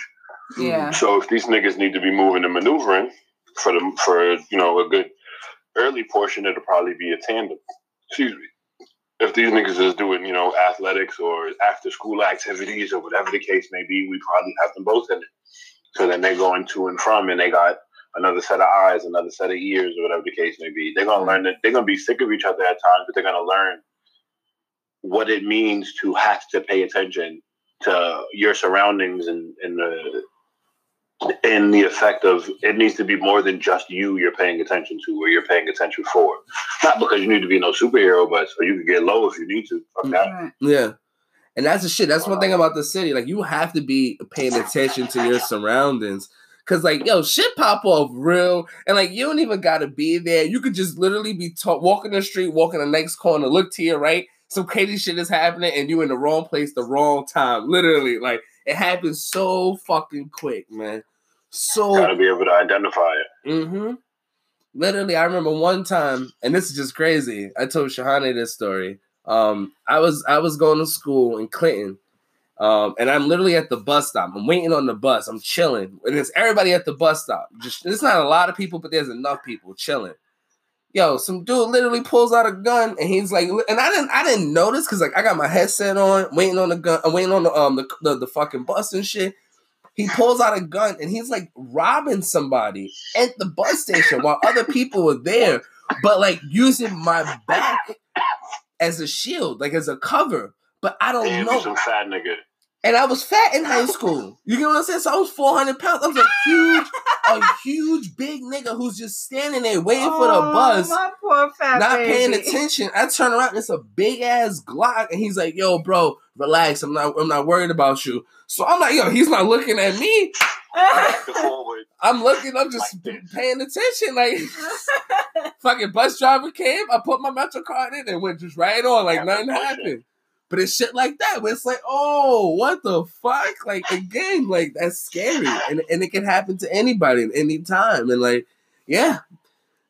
yeah, So if these niggas need to be moving and maneuvering for them for you know a good early portion, it'll probably be a tandem. Excuse me. If these niggas is doing you know athletics or after school activities or whatever the case may be, we probably have them both in it. So then they're going to and from, and they got another set of eyes, another set of ears, or whatever the case may be. They're gonna learn that they're gonna be sick of each other at times, but they're gonna learn what it means to have to pay attention to your surroundings and, and the and the effect of it needs to be more than just you you're paying attention to or you're paying attention for. Not because you need to be no superhero, but so you can get low if you need to. Fuck mm-hmm. that. Right. Yeah. And that's the shit. That's one thing about the city. Like you have to be paying attention to your surroundings. Cause like yo, shit pop off real, and like you don't even gotta be there. You could just literally be ta- walking the street, walking the next corner, look to your right, some crazy shit is happening, and you in the wrong place, the wrong time. Literally, like it happens so fucking quick, man. So Gotta be able to identify it. Mm-hmm. literally, I remember one time, and this is just crazy. I told Shahane this story. Um, I was I was going to school in Clinton, um, and I'm literally at the bus stop. I'm waiting on the bus. I'm chilling, and there's everybody at the bus stop. Just it's not a lot of people, but there's enough people chilling. Yo, some dude literally pulls out a gun, and he's like, and I didn't I didn't notice because like I got my headset on, waiting on the gun, I'm waiting on the um the, the the fucking bus and shit. He pulls out a gun and he's like robbing somebody at the bus station while other people were there, but like using my back as a shield, like as a cover. But I don't Damn, know. some fat nigga. And I was fat in high school. You get what I'm saying? So I was 400 pounds. I was a huge, a huge, big nigga who's just standing there waiting for the Oh, bus, My poor fat not paying attention. I turn around and it's a big ass Glock, and he's like, "Yo, bro, relax. I'm not, I'm not worried about you." So I'm like, "Yo, he's not looking at me. Back to forward. I'm looking. I'm just Like paying attention. Like fucking bus driver came. I put my metro card in and went just right on, like Yeah, nothing bullshit. happened. But it's shit like that where it's like, oh, what the fuck? Like again, like that's scary, and and it can happen to anybody at any time. And like, yeah,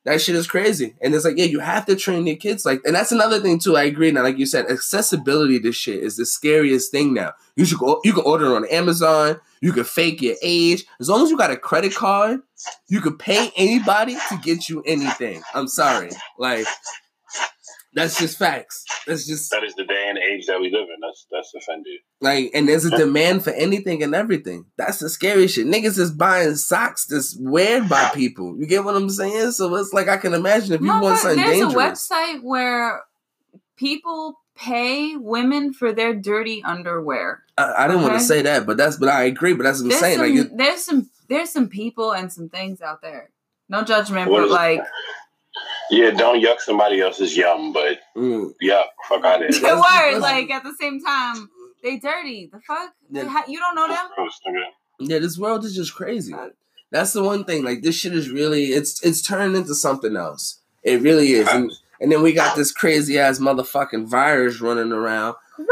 that shit is crazy. And it's like, yeah, you have to train your kids like, and that's another thing too. I agree. Now, like you said, accessibility to shit is the scariest thing now. You should go. You can order on Amazon. You can fake your age as long as you got a credit card. You can pay anybody to get you anything. I'm sorry, like. That's just facts. That's just That is the day and age that we live in. That's that's offended. like, and there's a demand for anything and everything. That's the scary shit. Niggas is buying socks that's weared by people. You get what I'm saying? So it's like I can imagine if you want Motherfucker, something there's dangerous. a website where people pay women for their dirty underwear. I, I didn't want to say that, but that's but I agree. But that's what I'm saying. some, Like, it, there's some there's some people and some things out there. No judgment, What but like. it? Like Yeah, don't yuck somebody else's yum, but mm, yuck, fuck out of the here. That's- word, like at the same time, they dirty. The fuck? Yeah. How- You don't know them? Yeah, this world is just crazy. That's the one thing. Like this shit is really it's it's turned into something else. It really is. And, and then we got this crazy ass motherfucking virus running around. Corona?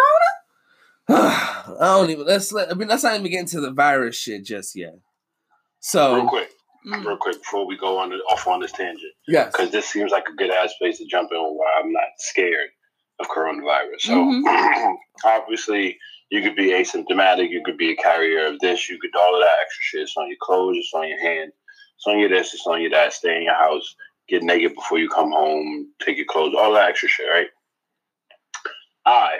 I don't even let's let I mean let's not even get into the virus shit just yet. Real So quick, Mm. real quick, before we go on the, off on this tangent, yes. because this seems like a good ass place to jump in where I'm not scared of coronavirus. So Mhm. obviously, you could be asymptomatic, you could be a carrier of this, you could do all of that extra shit. It's on your clothes, it's on your hand, it's on your this, it's on your that. Stay in your house, get naked before you come home, take your clothes, all that extra shit, right? I,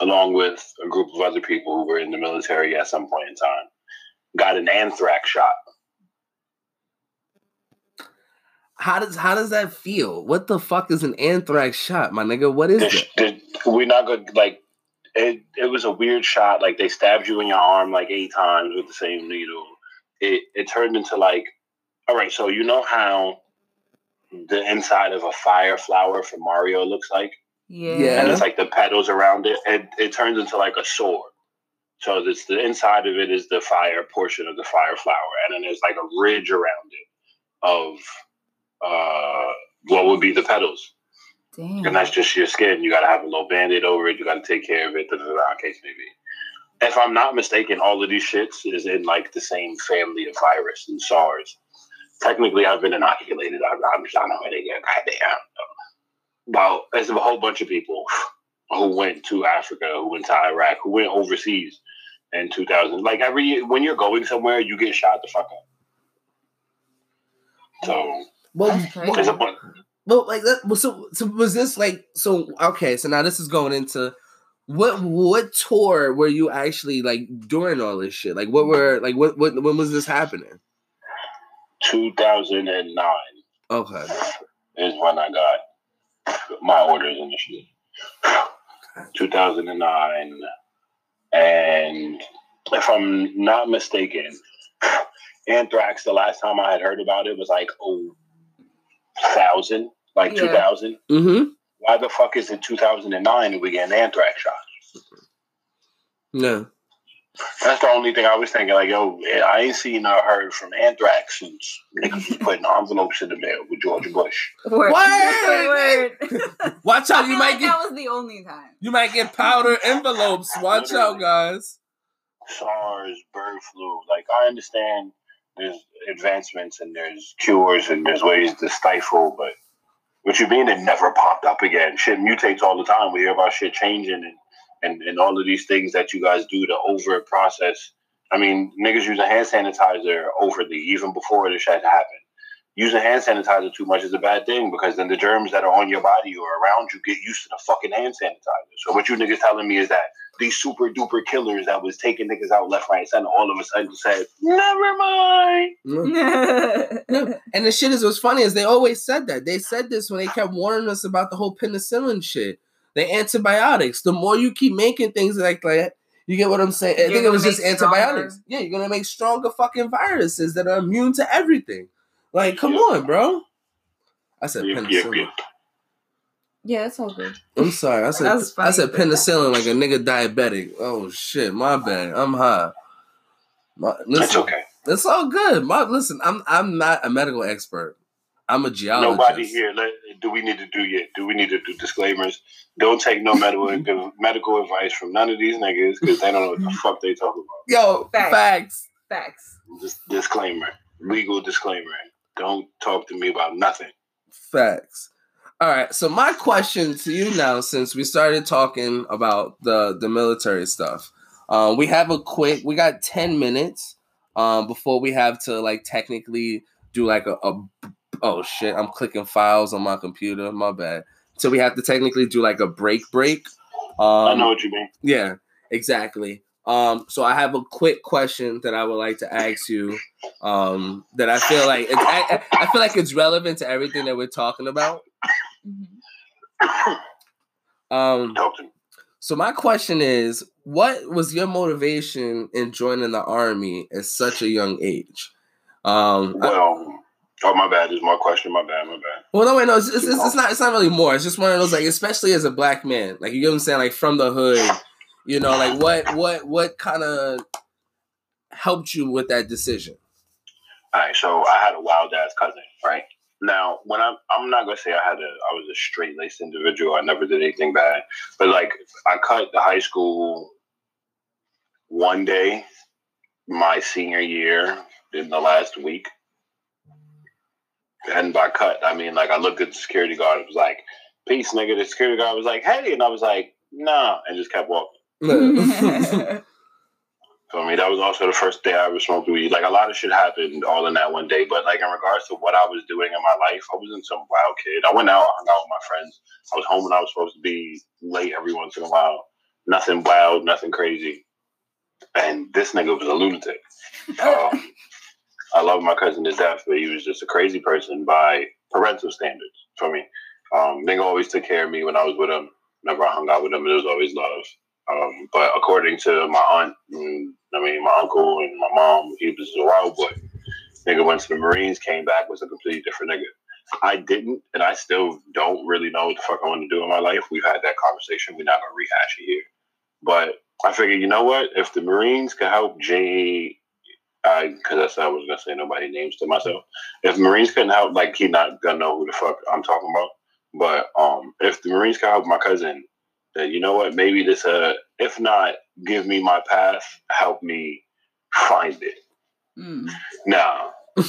along with a group of other people who were in the military at some point in time, got an anthrax shot. How does how does that feel? What the fuck is an anthrax shot, my nigga? What is The- that? the- we're not good. Like it, it was a weird shot. Like they stabbed you in your arm like eight times with the same needle. It it turned into like, all right. So you know how the inside of a fire flower for Mario looks like, Yeah. Yeah. and it's like the petals around it. It it turns into like a sword. So this the inside of it is the fire portion of the fire flower, and then there's like a ridge around it of uh what would be the petals. Damn. and that's just your skin. You got to have a little band-aid over it. You got to take care of it. Da, da, da, case maybe. If I'm not mistaken, all of these shits is in like the same family of virus and SARS. Technically, I've been inoculated. I'm, I'm just I don't know they get goddamn. Well, there's a whole bunch of people who went to Africa, who went to Iraq, who went overseas in 2000. Like every year, when you're going somewhere, you get shot the fuck up. So Well, That's crazy. there's well, like that. well, So, so was this like so? Okay, so now this is going into what what tour were you actually like during all this shit? Like, what were like what what when was this happening? 2009 Okay, is when I got my orders in the initially. 2009. And if I'm not mistaken, anthrax, the last time I had heard about it was like, oh, thousand, like Yeah. 2000. mm-hmm. Why the fuck is it 2009 and we get an anthrax shot? No, That's the only thing I was thinking. Like, yo, I ain't seen or heard from anthrax since niggas was putting envelopes in the mail with George Bush. Word. Word. Word. watch I out! feel You might like get that was the only time. you might get powder envelopes. Watch out, guys. SARS, bird flu. Like I understand there's advancements and there's cures and there's ways to stifle, but what you mean it never popped up again? Shit mutates all the time. We hear about shit changing and and, and all of these things that you guys do to over process. I mean, niggas using hand sanitizer overly even before this shit happened. Using hand sanitizer too much is a bad thing because then the germs that are on your body or around you get used to the fucking hand sanitizer. So what you niggas telling me is that these super duper killers that was taking niggas out left, right, and center all of a sudden just said, never mind. Mm. No. And the shit is what's funny is they always said that. They said this when they kept warning us about the whole penicillin shit. The antibiotics. The more you keep making things like that, you get what I'm saying? I You're think it was just stronger- antibiotics. Yeah, you're gonna make stronger fucking viruses that are immune to everything. Like, come Yeah. on, bro. I said Yep, yep, penicillin. yep. Yeah, it's all good. I'm sorry. I said That I said penicillin like a nigga diabetic. Oh shit, my bad. I'm high. My, listen, It's okay. It's all good. My listen, I'm I'm not a medical expert. I'm a geologist. Nobody here. Let, do we need to do yet? Do we need to do disclaimers? Don't take no medical medical advice from none of these niggas because they don't know what the fuck they talk about. Yo, Facts. facts. Facts. Just disclaimer, legal disclaimer. Don't talk to me about nothing. Facts. All right. So my question to you now, since we started talking about the the military stuff, um, we have a quick. We got ten minutes um, before we have to like technically do like a, a. Oh shit! I'm clicking files on my computer. My bad. So we have to technically do like a break break. Um, I know what you mean. Yeah, exactly. Um, so I have a quick question that I would like to ask you. Um, that I feel like I I feel like it's relevant to everything that we're talking about. Mhm. Um, Talk to me. so my question is, what was your motivation in joining the army at such a young age? Um, I- Well, oh my bad. There's more question. My bad. My bad. well, no, wait, no, it's, it's, it's, it's not. It's not really more. It's just one of those, like, especially as a black man, like you get what I'm saying, like from the hood, you know, like what, what, what kind of helped you with that decision? All right, so I had a wild ass cousin, right? Now, when I'm, I'm not gonna say I had a, I was a straight laced individual. I never did anything bad, but like I cut the high school one day, my senior year in the last week, and by cut I mean like I looked at the security guard. It was like, "Peace, nigga." The security guard was like, "Hey," and I was like, "Nah," and just kept walking. I mean, that was also the first day I ever smoked weed. Like a lot of shit happened all in that one day. But like in regards to what I was doing in my life, I wasn't some wild kid. I went out, hung out with my friends. I was home when I was supposed to be late every once in a while. Nothing wild, nothing crazy. And this nigga was a lunatic. Um, I love my cousin to death, but he was just a crazy person by parental standards for me. Um, nigga always took care of me when I was with him. Whenever I hung out with him, there was always love. Um, but according to my aunt, I mean my uncle and my mom, he was a wild boy. Nigga went to the Marines, came back, was a completely different nigga. I didn't, and I still don't really know what the fuck I want to do in my life. We've had that conversation. We're not gonna rehash it here. But I figured, you know what? If the Marines could help J, because I said I was gonna say nobody names to myself. If Marines couldn't help, like he not gonna know who the fuck I'm talking about. But um, if the Marines could help my cousin, then you know what? Maybe this uh, if not, give me my path, help me find it. Mm. Now, but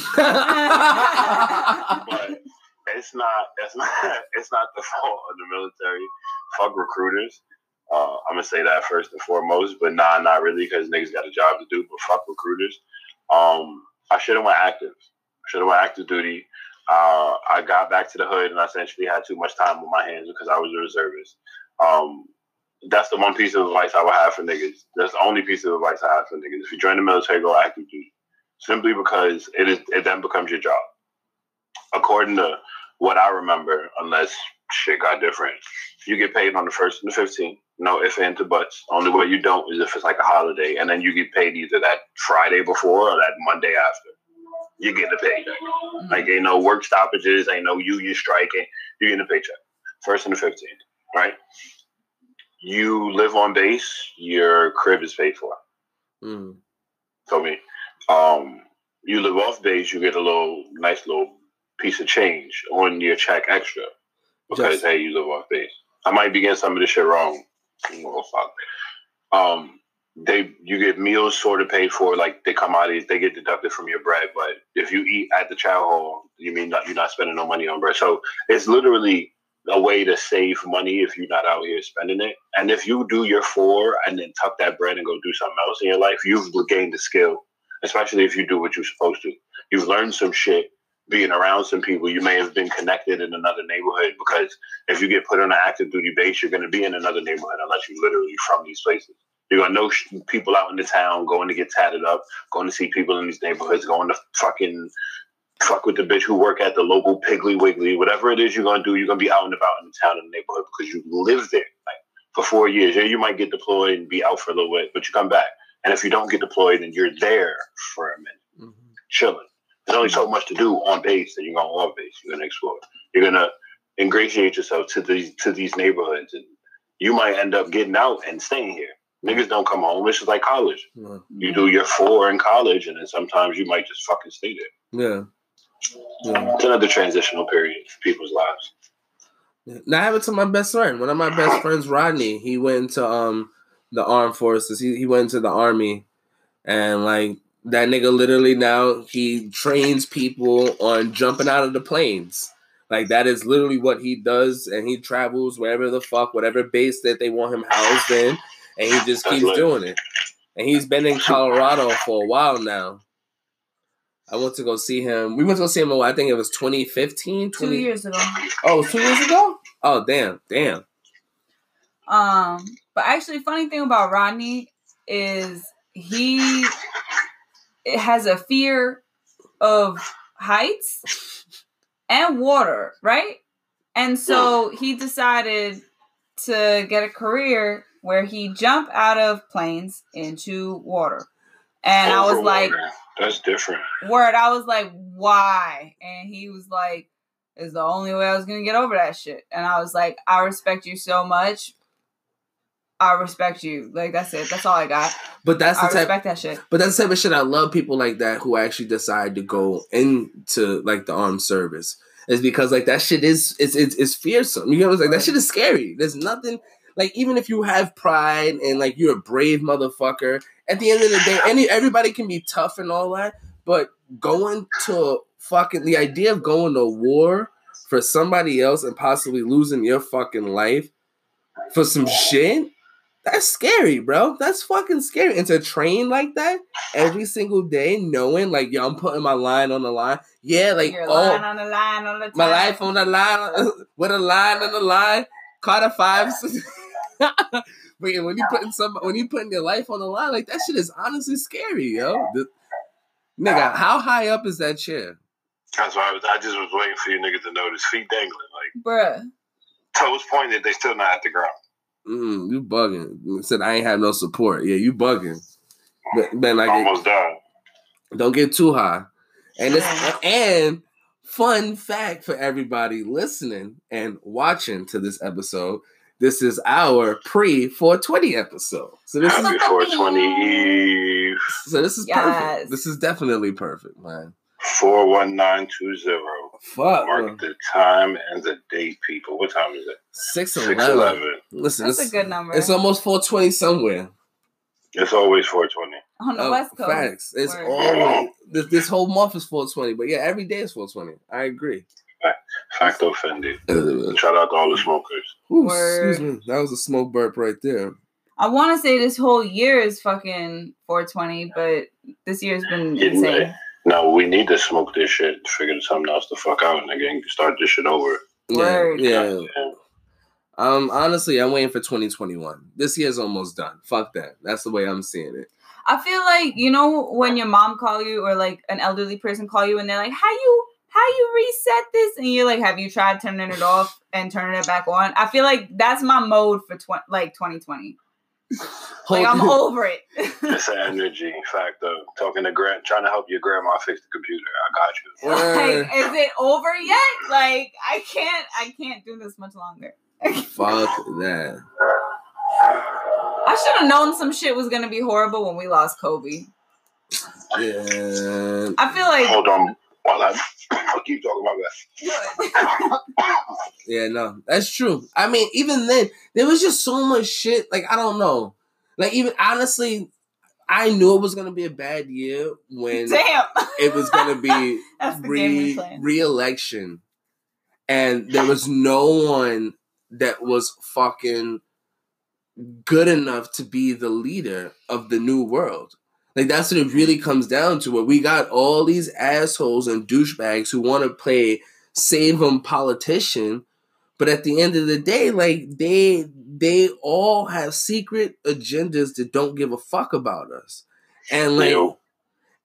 it's not it's not it's not the fault of the military. Fuck recruiters. Uh, I'm gonna say that first and foremost, but nah, not really, because niggas got a job to do. But fuck recruiters. Um, I should have went active. Should have went active duty. Uh, I got back to the hood and I essentially had too much time on my hands because I was a reservist. Um, that's the one piece of advice I would have for niggas. That's the only piece of advice I have for niggas. If you join the military, go active duty. Simply because it is it then becomes your job. According to what I remember, unless shit got different, you get paid on the first and the fifteenth. No ifs, ands, or buts. Only way you don't is if it's like a holiday, and then you get paid either that Friday before or that Monday after. You get the paycheck. Like ain't no work stoppages, ain't no union striking. You get the paycheck. First and the fifteenth, right? You live on base, your crib is paid for. Mm. Feel me? Um, you live off base, you get a little nice little piece of change on your check extra. Because Just- hey, you live off base. I might be getting some of this shit wrong. Oh fuck. Um they you get meals sort of paid for, like they come out, of they get deducted from your bread. But if you eat at the chow hall, you mean not, you're not spending no money on bread. So it's literally a way to save money if you're not out here spending it. And if you do your four and then tuck that bread and go do something else in your life, you've gained a skill. Especially if you do what you're supposed to. You've learned some shit being around some people. You may have been connected in another neighborhood because if you get put on an active duty base, you're going to be in another neighborhood unless you're literally from these places. You're gonna know sh- people out in the town going to get tatted up, going to see people in these neighborhoods, going to fucking fuck with the bitch who work at the local Piggly Wiggly, whatever it is you're gonna do, you're gonna be out and about in the town and the neighborhood because you live there like for four years. Yeah, you might get deployed and be out for a little bit, but you come back. And if you don't get deployed, then you're there for a minute, Mhm. chilling. There's only so much to do on base that you're gonna off base. You're gonna explore. You're gonna ingratiate yourself to these to these neighborhoods, and you might end up getting out and staying here. Niggas don't come home. It's just like college. Yeah. You do your four in college, and then sometimes you might just fucking stay there. Yeah. Yeah. It's another transitional period for people's lives. Yeah. That happened to my best friend. One of my best friends, Rodney, he went into um the armed forces. He he went into the army, and like that nigga literally now he trains people on jumping out of the planes. Like that is literally what he does, and he travels wherever the fuck, whatever base that they want him housed in, and he just keeps doing it. And he's been in Colorado for a while now. I went to go see him. We went to go see him. in, I think it was 2015, Two years ago. Oh, it was two years ago. Oh, damn, damn. Um, but actually, funny thing about Rodney is he has a fear of heights and water, right? And so he decided to get a career where he jump out of planes into water. And I was like, Overwater. That's different. word, I was like, why? And he was like, is the only way I was gonna get over that shit. And I was like, I respect you so much. I respect you. Like that's it. That's all I got. But that's the I type. respect that shit. But that's the type of shit I love people like that who actually decide to go into like the armed service. Is because like that shit is it's it's, it's fearsome. You know what I'm saying? That shit is scary. There's nothing like even if you have pride and like you're a brave motherfucker, at the end of the day, any everybody can be tough and all that, but going to fucking the idea of going to war for somebody else and possibly losing your fucking life for some shit, that's scary, bro. That's fucking scary. And to train like that every single day, knowing like, yo, I'm putting my line on the line. Yeah, like, Your oh, on the line on the my life on the line with a line on the line. Caught a five. but yeah, when you putting some, when you putting your life on the line, like that shit is honestly scary, yo. The- nigga, how high up is that chair? That's why I was. I just was waiting for you niggas to notice feet dangling, like Bruh. toes pointed. They still not at the ground. Mm, you bugging. Said I ain't have no support. Yeah, you bugging. But man, like Almost done. Don't get too high. And this and fun fact for everybody listening and watching to this episode. This is our pre 420 episode. So this is Happy 420 Eve. so this is Yes. perfect. This is definitely perfect, man. 41920. Fuck. Mark the time and the date, people. What time is it? Six eleven. 611. Listen, That's it's, a good number. it's almost 420 somewhere. It's always 420. on the Oh, West Coast. Facts. It's always this, this whole month is 420, but yeah, every day is 420. I agree. Facto offended. Shout out to all the smokers. excuse me. That was a smoke burp right there. I want to say this whole year is fucking 420, but this year's been Yeah, insane. No, we need to smoke this shit, figure something else to fuck out, and again, start this shit over. Yeah, Word. yeah. Yeah. Um, honestly, I'm waiting for 2021. This year's almost done. Fuck that. That's the way I'm seeing it. I feel like you know when your mom call you or like an elderly person call you and they're like, "How you how you reset this?" and you're like, "Have you tried turning it off and turning it back on?" I feel like that's my mode for tw- like 2020. Like I'm over it. It's an energy factor. Talking to grand, trying to help your grandma fix the computer. I got you. Like, is it over yet? Like I can't I can't do this much longer. Fuck that. I should have known some shit was gonna be horrible when we lost Kobe. Yeah. I feel like Hold on while I I'll keep talking about that. Yeah, no, that's true. I mean, even then, there was just so much shit. Like, I don't know. Like even honestly, I knew it was gonna be a bad year when Damn. it was gonna be That's the game we re playing. re-election, and there was no one that was fucking good enough to be the leader of the new world. Like that's what it really comes down to. Where we got all these assholes and douchebags who want to play save them politician, but at the end of the day, like they they all have secret agendas that don't give a fuck about us, and like Ew.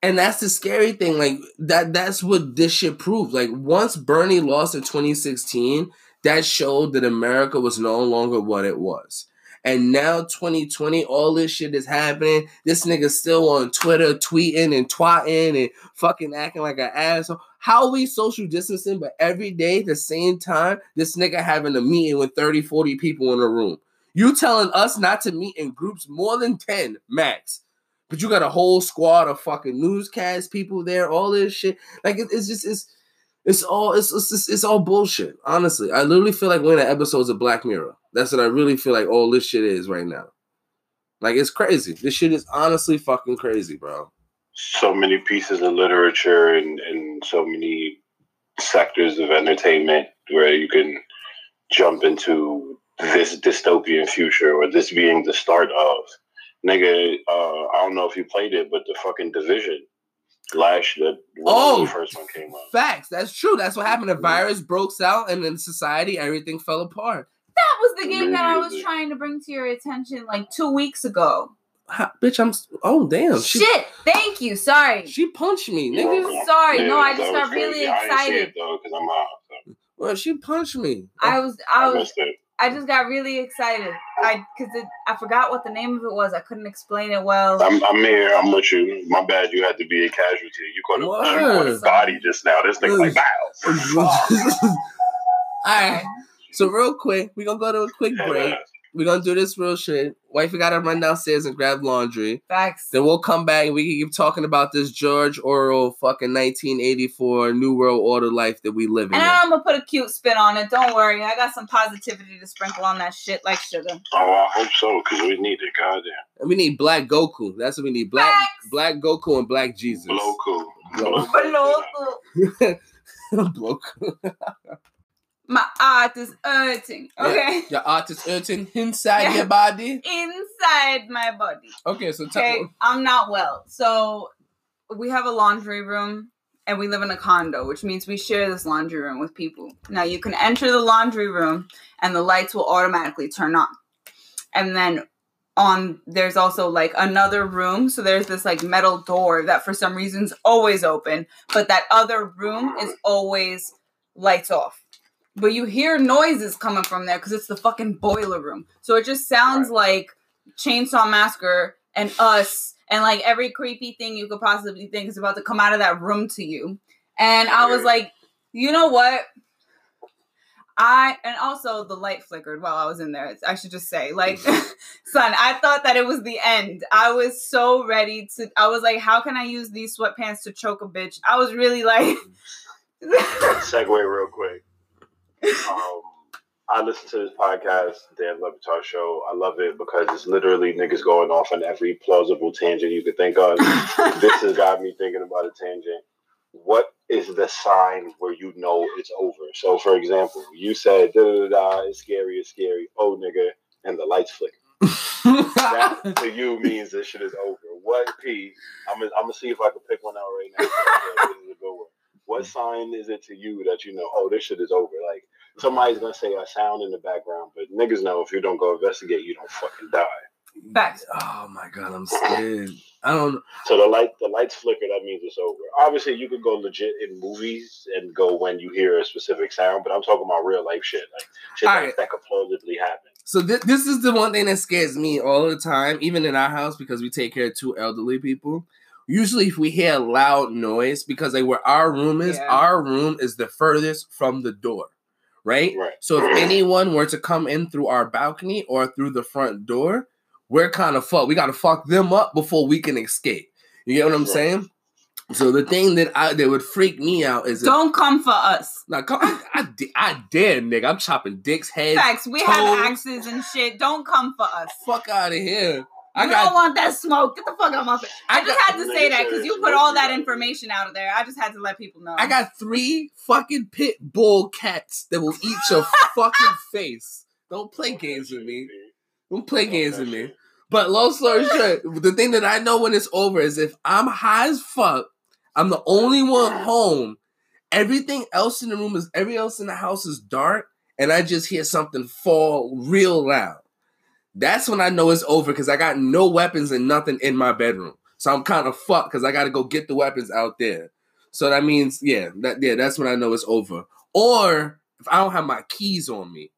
and that's the scary thing. Like that that's what this shit proved. Like once Bernie lost in 2016, that showed that America was no longer what it was. And now 2020, all this shit is happening. This nigga still on Twitter tweeting and twatting and fucking acting like an asshole. How we social distancing, but every day, the same time, this nigga having a meeting with 30, 40 people in a room. You telling us not to meet in groups more than 10 max. But you got a whole squad of fucking newscast people there, all this shit. Like it- it's just it's it's all it's it's, it's, it's all bullshit. Honestly, I literally feel like we're in an episodes of Black Mirror. That's what I really feel like all this shit is right now. Like it's crazy. This shit is honestly fucking crazy, bro. so many pieces of literature and, and so many sectors of entertainment where you can jump into this dystopian future or this being the start of. Nigga, uh, I don't know if you played it, but the fucking division last the Oh, the first one came out. Facts. That's true. That's what happened. The virus broke out, and then society, everything fell apart. That was the game that I was trying to bring to your attention like two weeks ago. Ha- bitch, I'm. Oh damn. She Shit. Thank you. Sorry. she punched me, nigga. welcome. Sorry, no, I just got really crazy. I excited. it though because I'm out. So Well, she punched me. I was I I was. I just got really excited. I because I forgot what the name of it was. I couldn't explain it well. I'm, I'm here. I'm with you. My bad. You had to be a casualty. You caught a, you caught a body just now. This nigga like bow. All right. So real quick, we're gonna go to a quick break. We're gonna do this real shit. Wifey gotta run downstairs and grab laundry. Facts. Then we'll come back and we can keep talking about this George Orwell fucking 1984 New World Order life that we live in. And I'm gonna put a cute spin on it. Don't worry, I got some positivity to sprinkle on that shit like sugar. Oh, I hope so because we need it. Goddamn. And we need Black Goku. That's what we need. Black Facts. Black Goku and Black Jesus. Blow cool. Blow. Blow cool. Bloku. My art is hurting. Okay. Your art is hurting inside Yeah. your body. Inside my body. Okay, so tell Okay, I'm not well. So we have a laundry room and we live in a condo, which means we share this laundry room with people. Now you can enter the laundry room and the lights will automatically turn on. And then on there's also like another room, so there's this like metal door that for some reason's always open, but that other room is always lights off. But you hear noises coming from there because it's the fucking boiler room. So it just sounds like Chainsaw Massacre and us and like every creepy thing you could possibly think is about to come out of that room to you. And I was like, you know what? I and also the light flickered while I was in there. I should just say, like, mm-hmm. son, I thought that it was the end. I was so ready to. I was like, how can I use these sweatpants to choke a bitch? I was really like, Segue real quick. Um, I listen to this podcast, Dan Le Batard Show. I love it because it's literally niggas going off on every plausible tangent you could think of. this has got me thinking about a tangent. What is the sign where you know it's over? So, for example, you said da da da, da it's scary, it's scary. Oh, nigga, and the lights flicker. That to you means this shit is over. What P? I'm gonna I'm gonna see if I can pick one out right now. This is a good one. What sign is it to you that you know? Oh, this shit is over. Like somebody's gonna say a sound in the background, but niggas know if you don't go investigate, you don't fucking die. Facts. Oh my god, I'm scared. I don't. So the light, the lights flicker. That means it's over. Obviously, you could go legit in movies and go when you hear a specific sound, but I'm talking about real life shit, like shit that, right. that could plausibly happen. So th- this is the one thing that scares me all the time, even in our house because we take care of two elderly people. Usually, if we hear a loud noise, because like where our room is, Yeah. our room is the furthest from the door, right? Right. So if anyone were to come in through our balcony or through the front door, we're kind of fucked. We got to fuck them up before we can escape. You get what I'm Right. saying? So the thing that I that would freak me out is Don't come for us. now come, I, I, I dare nigga. I'm chopping dicks head. Facts. We have axes and shit. Don't come for us. Fuck out of here. I you got- don't want that smoke. Get the fuck out of my face. I, I just got- had to say that because you put all that information out of there. I just had to let people know. I got three fucking pit bull cats that will eat your fucking face. Don't play games with me. Don't play games with me. But long story short, the thing that I know when it's over is if I'm high as fuck, I'm the only one home. Everything else in the room is every else in the house is dark, and I just hear something fall real loud. That's when I know it's over because I got no weapons and nothing in my bedroom. So I'm kind of fucked because I got to go get the weapons out there. So that means, yeah, that yeah, that's when I know it's over. Or if I don't have my keys on me,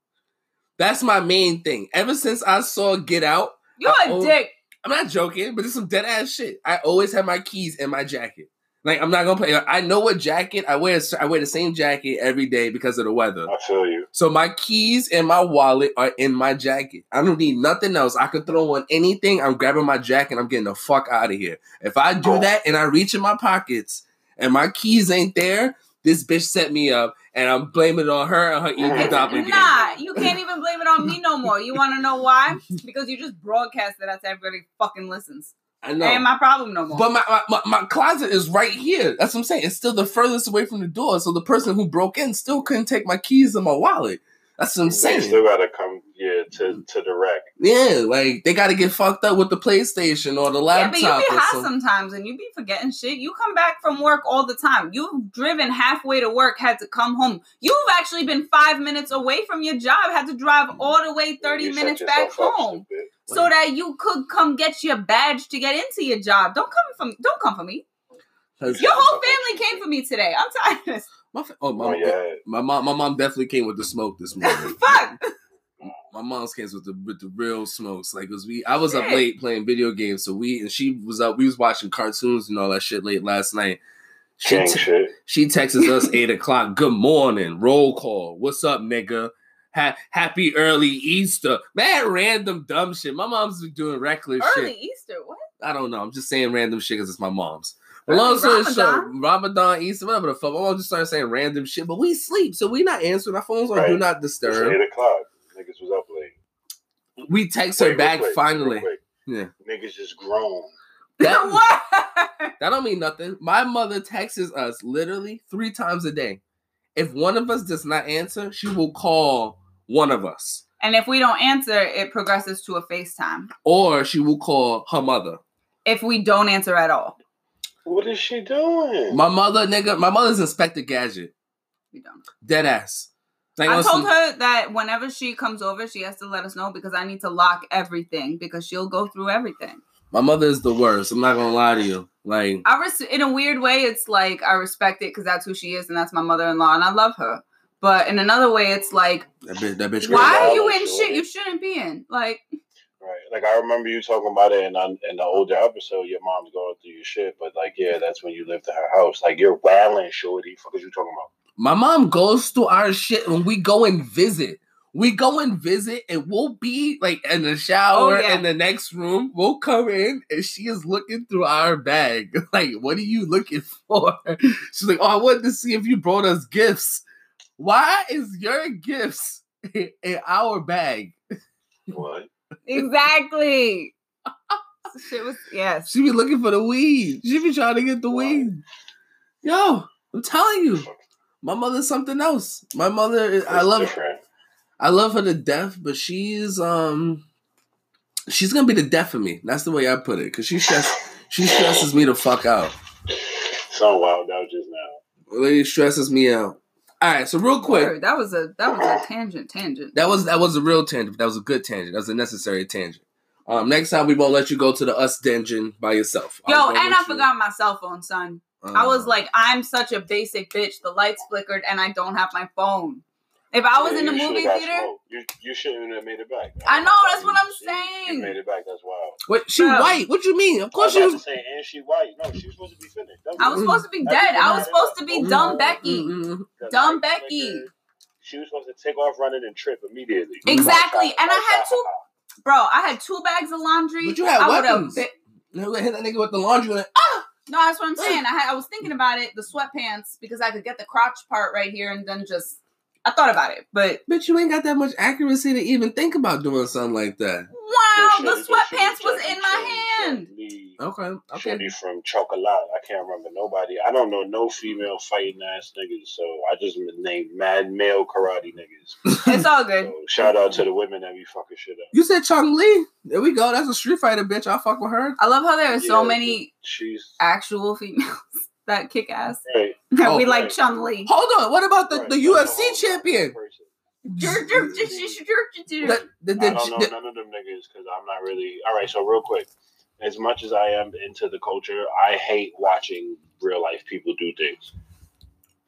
that's my main thing. Ever since I saw Get Out, you're a Oh. dick. I'm not joking, but it's some dead ass shit. I always have my keys in my jacket. Like I'm not gonna play. I know what jacket I wear. I wear the same jacket every day because of the weather. I feel you. So my keys and my wallet are in my jacket. I don't need nothing else. I could throw on anything. I'm grabbing my jacket. I'm getting the fuck out of here. If I do oh. that and I reach in my pockets and my keys ain't there, this bitch set me up, and I'm blaming it on her and her evil doppelganger. Nah, you can't even blame it on me no more. You want to know why? Because you just broadcasted that to everybody fucking listens. I know. Ain't my problem no more. But my, my, my, my closet is right here. That's what I'm saying. It's still the furthest away from the door. So the person who broke in still couldn't take my keys and my wallet. That's what I'm They saying. still gotta come yeah to to the wreck. yeah, like they got to get fucked up with the PlayStation or the yeah, but you laptop. be or high something. sometimes and you be forgetting shit. You come back from work all the time. You've driven halfway to work, had to come home. You've actually been five minutes away from your job, had to drive all the way 30 You minutes back home. stupid. So that you could come get your badge to get into your job. Don't come from don't come for me. Your whole family came for me today. I'm tired my, fa- oh, my, Oh yeah. my mom, my mom definitely came with the smoke this morning. Fuck. My mom's came with the with the real smokes. Like, cause we, I was up late playing video games, so we and she was up. We was watching cartoons and all that shit late last night. She King t- shit. She texts us eight o'clock. Good morning. Roll call. What's up, nigga? Ha- happy early Easter. Man, random dumb shit. My mom's been doing reckless shit. Early shit. Easter. What? I don't know. I'm just saying random shit because it's my mom's. But Early long story short, Ramadan? Ramadan, Easter, whatever the fuck. My mom just started saying random shit, but we sleep, so we not answering. Our phones on do Right. not It's disturb. eight o'clock. Niggas was up late. We text her Wait, real back quick, finally. Yeah. Niggas just grown. That, what? that don't mean nothing. My mother texts us literally three times a day. If one of us does not answer, she will call one of us. And if we don't answer, it progresses to a FaceTime. or she will call her mother. If we don't answer at all, What is she doing? My mother, nigga, my mother's Inspector Gadget, we don't. dead ass. Like, I told some- her that whenever she comes over, she has to let us know because I need to lock everything because she'll go through everything. my mother is the worst. I'm not gonna lie to you. Like, I res- in a weird way, it's like I respect it because that's who she is and that's my mother-in-law and I love her. But in another way, it's like, that bitch, that bitch. why are you in shit you shouldn't be in? Like, Right. Like I remember you talking about it in on- in the older episode. Your mom's going through your shit, but like, yeah, that's when you lived at her house. Like you're wailing, shorty. Fuck is you talking about? My mom goes through our shit when we go and visit. We go and visit, and we'll be like in the shower Oh, yeah. in the next room. We'll come in, and she is looking through our bag. Like, what are you looking for? She's like, Oh, I wanted to see if you brought us gifts. Why is your gifts in in our bag? What? exactly. shit was yes. She be looking for the weed. She be trying to get the weed. Yo, I'm telling you, my mother's something else. My mother, is, I love, different. I love her to death, but she's um, she's gonna be the death of me. That's the way I put it, because she stress, she stresses me the fuck out. So wild out just now. Lady stresses me out. All right, so real quick, Word, that was a that was a tangent. Tangent. that was that was a real tangent. That was a good tangent. That was a necessary tangent. Um, next time we won't let you go to the us dungeon by yourself. Yo, and I you. forgot my cell phone, son. I was like, I'm such a basic bitch. The lights flickered and I don't have my phone. If I was Yeah, in the movie theater. You you shouldn't have made it back. I know, that's what I'm You- saying. You made it back. That's wild. wait, she Bro. white? What you mean? Of I course was she about was. to say, and she white. No, she was supposed to be finished. That I was Mm. supposed to be dead. I was supposed to be Mm. dumb Becky. The Dumb Becky. flickered. She was supposed to take off running and trip immediately. Exactly, and I had two. Bro, I had two bags of laundry. But you had I would've weapons. bit- No, hit that nigga with the laundry. Like, No, that's what I'm saying. I had I was thinking about it, the sweatpants, because I could get the crotch part right here and then just I thought about it. But but you ain't got that much accuracy to even think about doing something like that. Wow, the sweatpants was in my hand. Jet Li, Okay, okay. Shorty from Chocolat. I can't remember nobody. I don't know no female fighting ass niggas, so I just named mad male karate niggas. It's all good. So shout out to the women that be fucking shit up. You said Chun Li. There we go. That's a Street Fighter bitch. I fuck with her. I love how there are so many She's actual females that kick ass. right. That Oh, we like right. Chun Li. Hold on. What about the, right, the so UFC no, champion? person. The, the, the, I don't know the- none of them niggas because I'm not really. All right, so real quick, as much as I am into the culture, I hate watching real life people do things.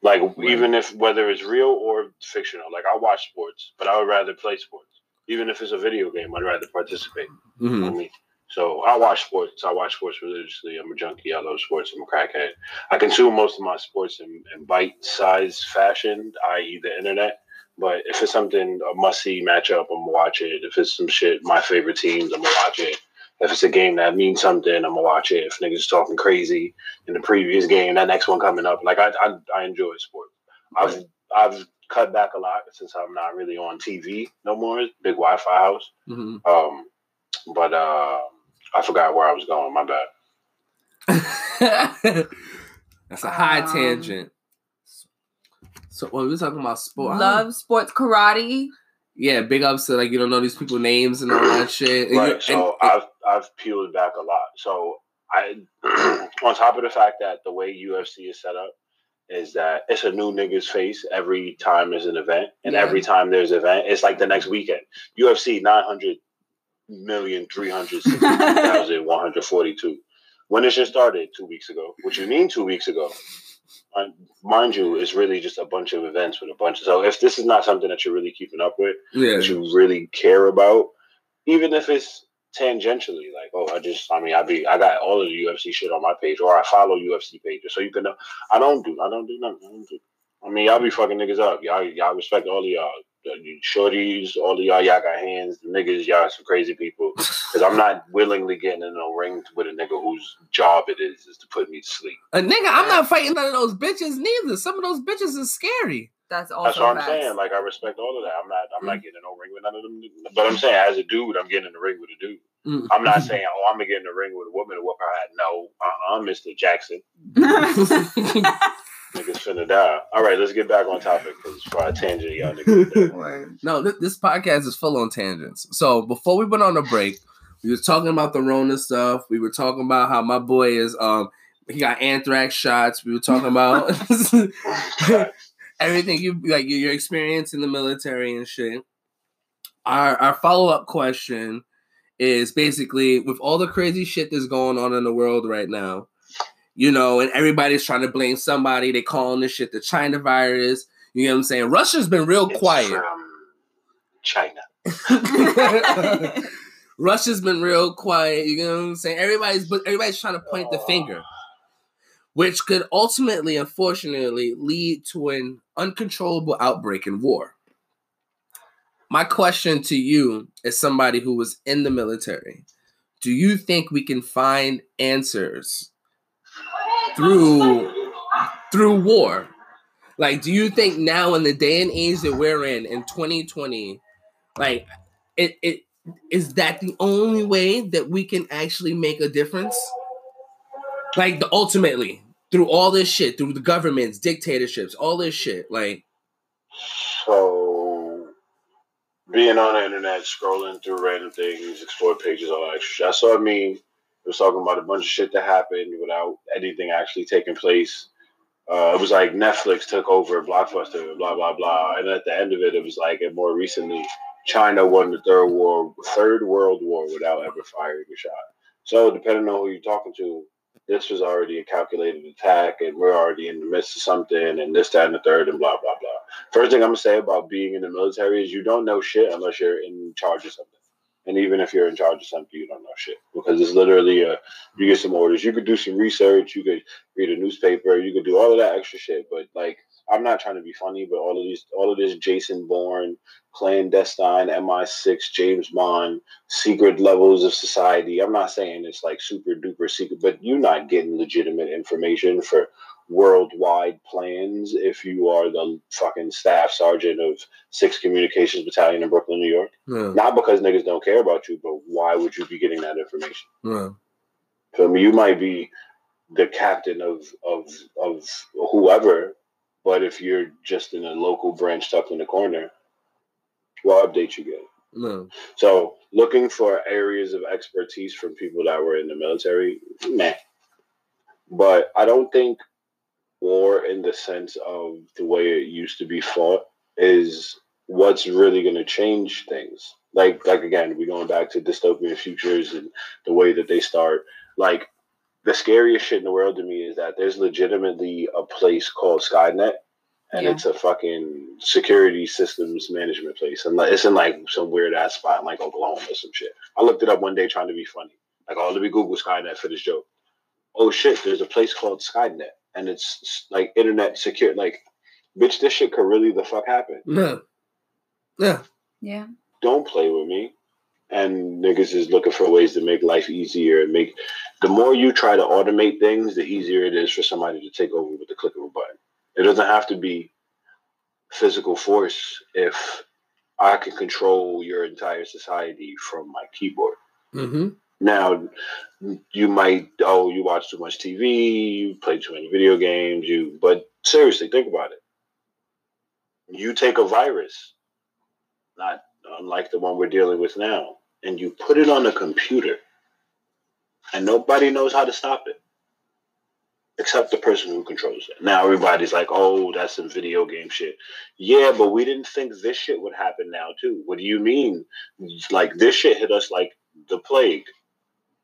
Like even if whether it's real or fictional, like I watch sports, but I would rather play sports. Even if it's a video game, I'd rather participate. Mhm. I mean, so I watch sports. I watch sports religiously. I'm a junkie. I love sports. I'm a crackhead. I consume most of my sports in, in bite-sized fashion, i.e., the internet. But if it's something a must-see matchup, I'm gonna watch it. If it's some shit, my favorite teams, I'm gonna watch it. If it's a game that means something, I'm gonna watch it. If niggas talking crazy in the previous game, that next one coming up, like I, I, I enjoy sports. I've I've cut back a lot since I'm not really on TV no more. Big Wi-Fi house. Mhm. Um, but uh, I forgot where I was going. My bad. That's a high Um, tangent. So when we were talking about sport, I Love sports karate. Yeah, big ups to like you don't know these people names and all that shit. And Right. So and- I've I've peeled back a lot. So I, on top of the fact that the way UFC is set up is that it's a new nigga's face every time there's an event, and Yeah. every time there's an event, it's like the next weekend. UFC nine hundred million three hundred sixty thousand one hundred forty two. When it just started two weeks ago. What you mean two weeks ago? Mind- Mind you, it's really just a bunch of events with a bunch. Of, so if this is not something that you're really keeping up with, yeah, that you really care about, even if it's tangentially, like, oh, I just, I mean, I be, I got all of the UFC shit on my page, or I follow UFC pages, so you can know. I don't do, I don't do nothing. I, don't do, I mean, y'all be fucking niggas up. Y'all, y'all respect all of y'all. The Shorties, all of y'all, y'all got hands. The niggas, y'all some crazy people. Because I'm not willingly getting in a ring with a nigga whose job it is is to put me to sleep. a nigga. I'm not fighting none of those bitches neither. Some of those bitches is scary. That's all. That's what I'm facts. saying. Like I respect all of that. I'm not. I'm not getting in no ring with none of them. But I'm saying, as a dude, I'm getting in the ring with a dude. Mm. I'm not saying, oh, I'm gonna get in the ring with a woman and whoop her hat. No, uh, uh Mr. Jackson. Niggas finna die. All right, let's get back on topic because for a tangent, y'all niggas. No, th- this podcast is full on tangents. So before we went on a break, we was talking about the Rona stuff. We were talking about how my boy is um he got anthrax shots. We were talking about everything you like your experience in the military and shit. Our our follow up question is basically with all the crazy shit that's going on in the world right now, you know, and everybody's trying to blame somebody. They calling this shit the China virus. You know what I'm saying? Russia's been real It's quiet. China. Russia's been real quiet. You know what I'm saying? Everybody's but everybody's trying to point the finger, which could ultimately, unfortunately, lead to an uncontrollable outbreak in war. My question to you, as somebody who was in the military, do you think we can find answers through through war? Like, do you think now in the day and age that we're in, in 2020, like it it is that the only way that we can actually make a difference? Like the ultimately through all this shit, through the governments, dictatorships, all this shit, like So, being on the internet, scrolling through random things, explore pages, all that shit. I saw a meme. Was talking about a bunch of shit that happened without anything actually taking place. Uh, it was like Netflix took over Blockbuster, blah blah blah, and at the end of it, it was like, and more recently, China won the third war, third world war without ever firing a shot. So, depending on who you're talking to, this was already a calculated attack, and we're already in the midst of something, and this, that, and the third, and blah blah blah. First thing I'm gonna say about being in the military is you don't know shit unless you're in charge of something. And even if you're in charge of something, you don't know shit because it's literally a you get some orders. You could do some research. You could read a newspaper. You could do all of that extra shit. But like, I'm not trying to be funny, but all of these, all of this Jason Bourne, clandestine, MI6, James Bond, secret levels of society. I'm not saying it's like super duper secret, but you're not getting legitimate information for worldwide plans if you are the fucking staff sergeant of six Communications Battalion in Brooklyn, New York. Yeah. Not because niggas don't care about you, but why would you be getting that information? Yeah. Feel me? You might be the captain of of of whoever, but if you're just in a local branch tucked in the corner, what update you get? No. So looking for areas of expertise from people that were in the military, meh. But I don't think war in the sense of the way it used to be fought is what's really going to change things. Like like again, we're going back to dystopian futures and the way that they start. Like the scariest shit in the world to me is that there's legitimately a place called Skynet and Yeah. it's a fucking security systems management place, and it's in like some weird ass spot in like Oklahoma or some shit. I looked it up one day trying to be funny, like, oh, let me Google Skynet for this joke. Oh shit, there's a place called Skynet, and it's like internet secure. Like, bitch, this shit could really the fuck happen. Yeah. Yeah. Yeah. Don't play with me. And niggas is looking for ways to make life easier and make. The more you try to automate things, the easier it is for somebody to take over with the click of a button. It doesn't have to be physical force if I can control your entire society from my keyboard. Mm-hmm. Now, you might oh you watch too much TV, you play too many video games, you but seriously think about it. You take a virus, not unlike the one we're dealing with now, and you put it on a computer, and nobody knows how to stop it except the person who controls it. Now everybody's like, "Oh, that's some video game shit." Yeah, but we didn't think this shit would happen now too. What do you mean? Like this shit hit us like the plague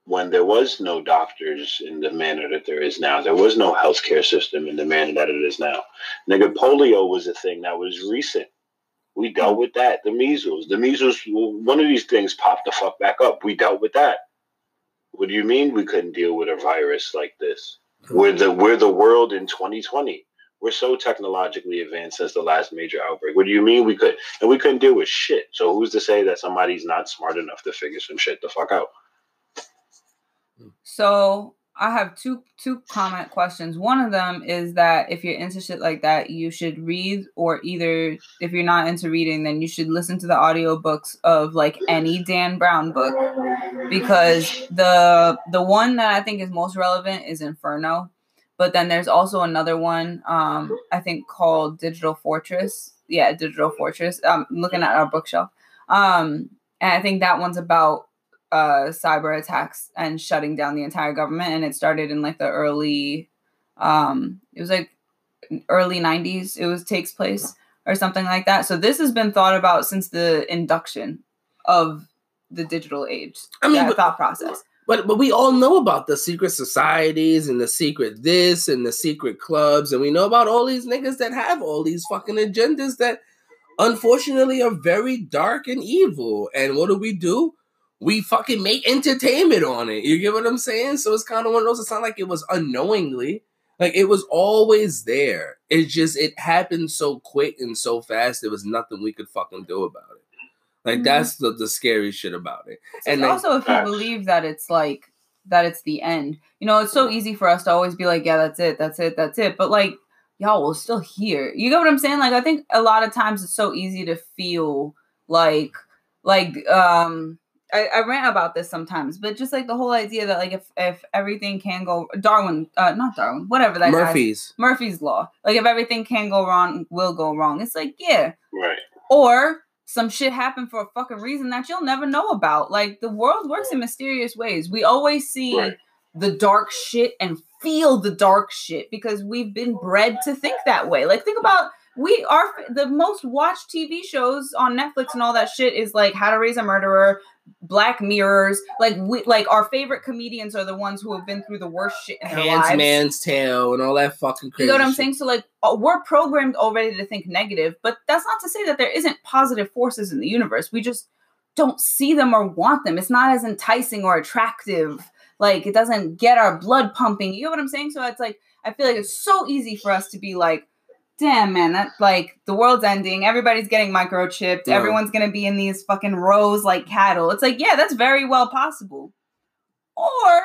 when there was no doctors in the manner that there is now. There was no healthcare system in the manner that it is now. Nigga, polio was a thing that was recent. We dealt with that. The measles, the measles, one of these things popped the fuck back up. We dealt with that. What do you mean we couldn't deal with a virus like this? We're the we're the world in 2020. We're so technologically advanced since the last major outbreak. What do you mean we could? And we couldn't deal with shit. So who's to say that somebody's not smart enough to figure some shit the fuck out? So I have two two comment questions. One of them is that if you're into shit like that, you should read, or either if you're not into reading, then you should listen to the audiobooks of like any Dan Brown book. Because the the one that I think is most relevant is Inferno. But then there's also another one, um, I think called Digital Fortress. Yeah, Digital Fortress. I'm looking at our bookshelf. Um, and I think that one's about uh cyber attacks and shutting down the entire government and it started in like the early um it was like early 90s it was takes place or something like that so this has been thought about since the induction of the digital age I mean, that but- thought process But but we all know about the secret societies and the secret this and the secret clubs, and we know about all these niggas that have all these fucking agendas that unfortunately are very dark and evil. And what do we do? We fucking make entertainment on it. You get what I'm saying? So it's kind of one of those. It's not like it was unknowingly. Like it was always there. It just it happened so quick and so fast. There was nothing we could fucking do about it. Like Mhm. that's the, the scary shit about it. and also if you believe that it's like that it's the end you know it's so easy for us to always be like yeah that's it that's it that's it but like y'all will still hear you get what i'm saying like i think a lot of times it's so easy to feel like like um I, I rant about this sometimes, but just like the whole idea that like if if everything can go Darwin, uh, not Darwin, whatever that guy's- Murphy's. Murphy's law, like if everything can go wrong, will go wrong. It's like yeah, Right. or some shit happened for a fucking reason that you'll never know about. Like the world works in mysterious ways. We always see Right. the dark shit and feel the dark shit because we've been bred to think that way. Like think about we are the most watched TV shows on Netflix and all that shit is like How to Raise a Murderer, Black Mirrors. Like we like our favorite comedians are the ones who have been through the worst shit in their lives. Handmaid's Tale and all that fucking You crazy. know what I'm saying? So like uh, we're programmed already to think negative, but that's not to say that there isn't positive forces in the universe. We just don't see them or want them. It's not as enticing or attractive. Like it doesn't get our blood pumping. You know what I'm saying? So it's like I feel like it's so easy for us to be like, damn man, that like the world's ending, everybody's getting microchipped, Yeah. everyone's gonna be in these fucking rows like cattle. It's like, yeah, that's very well possible. Or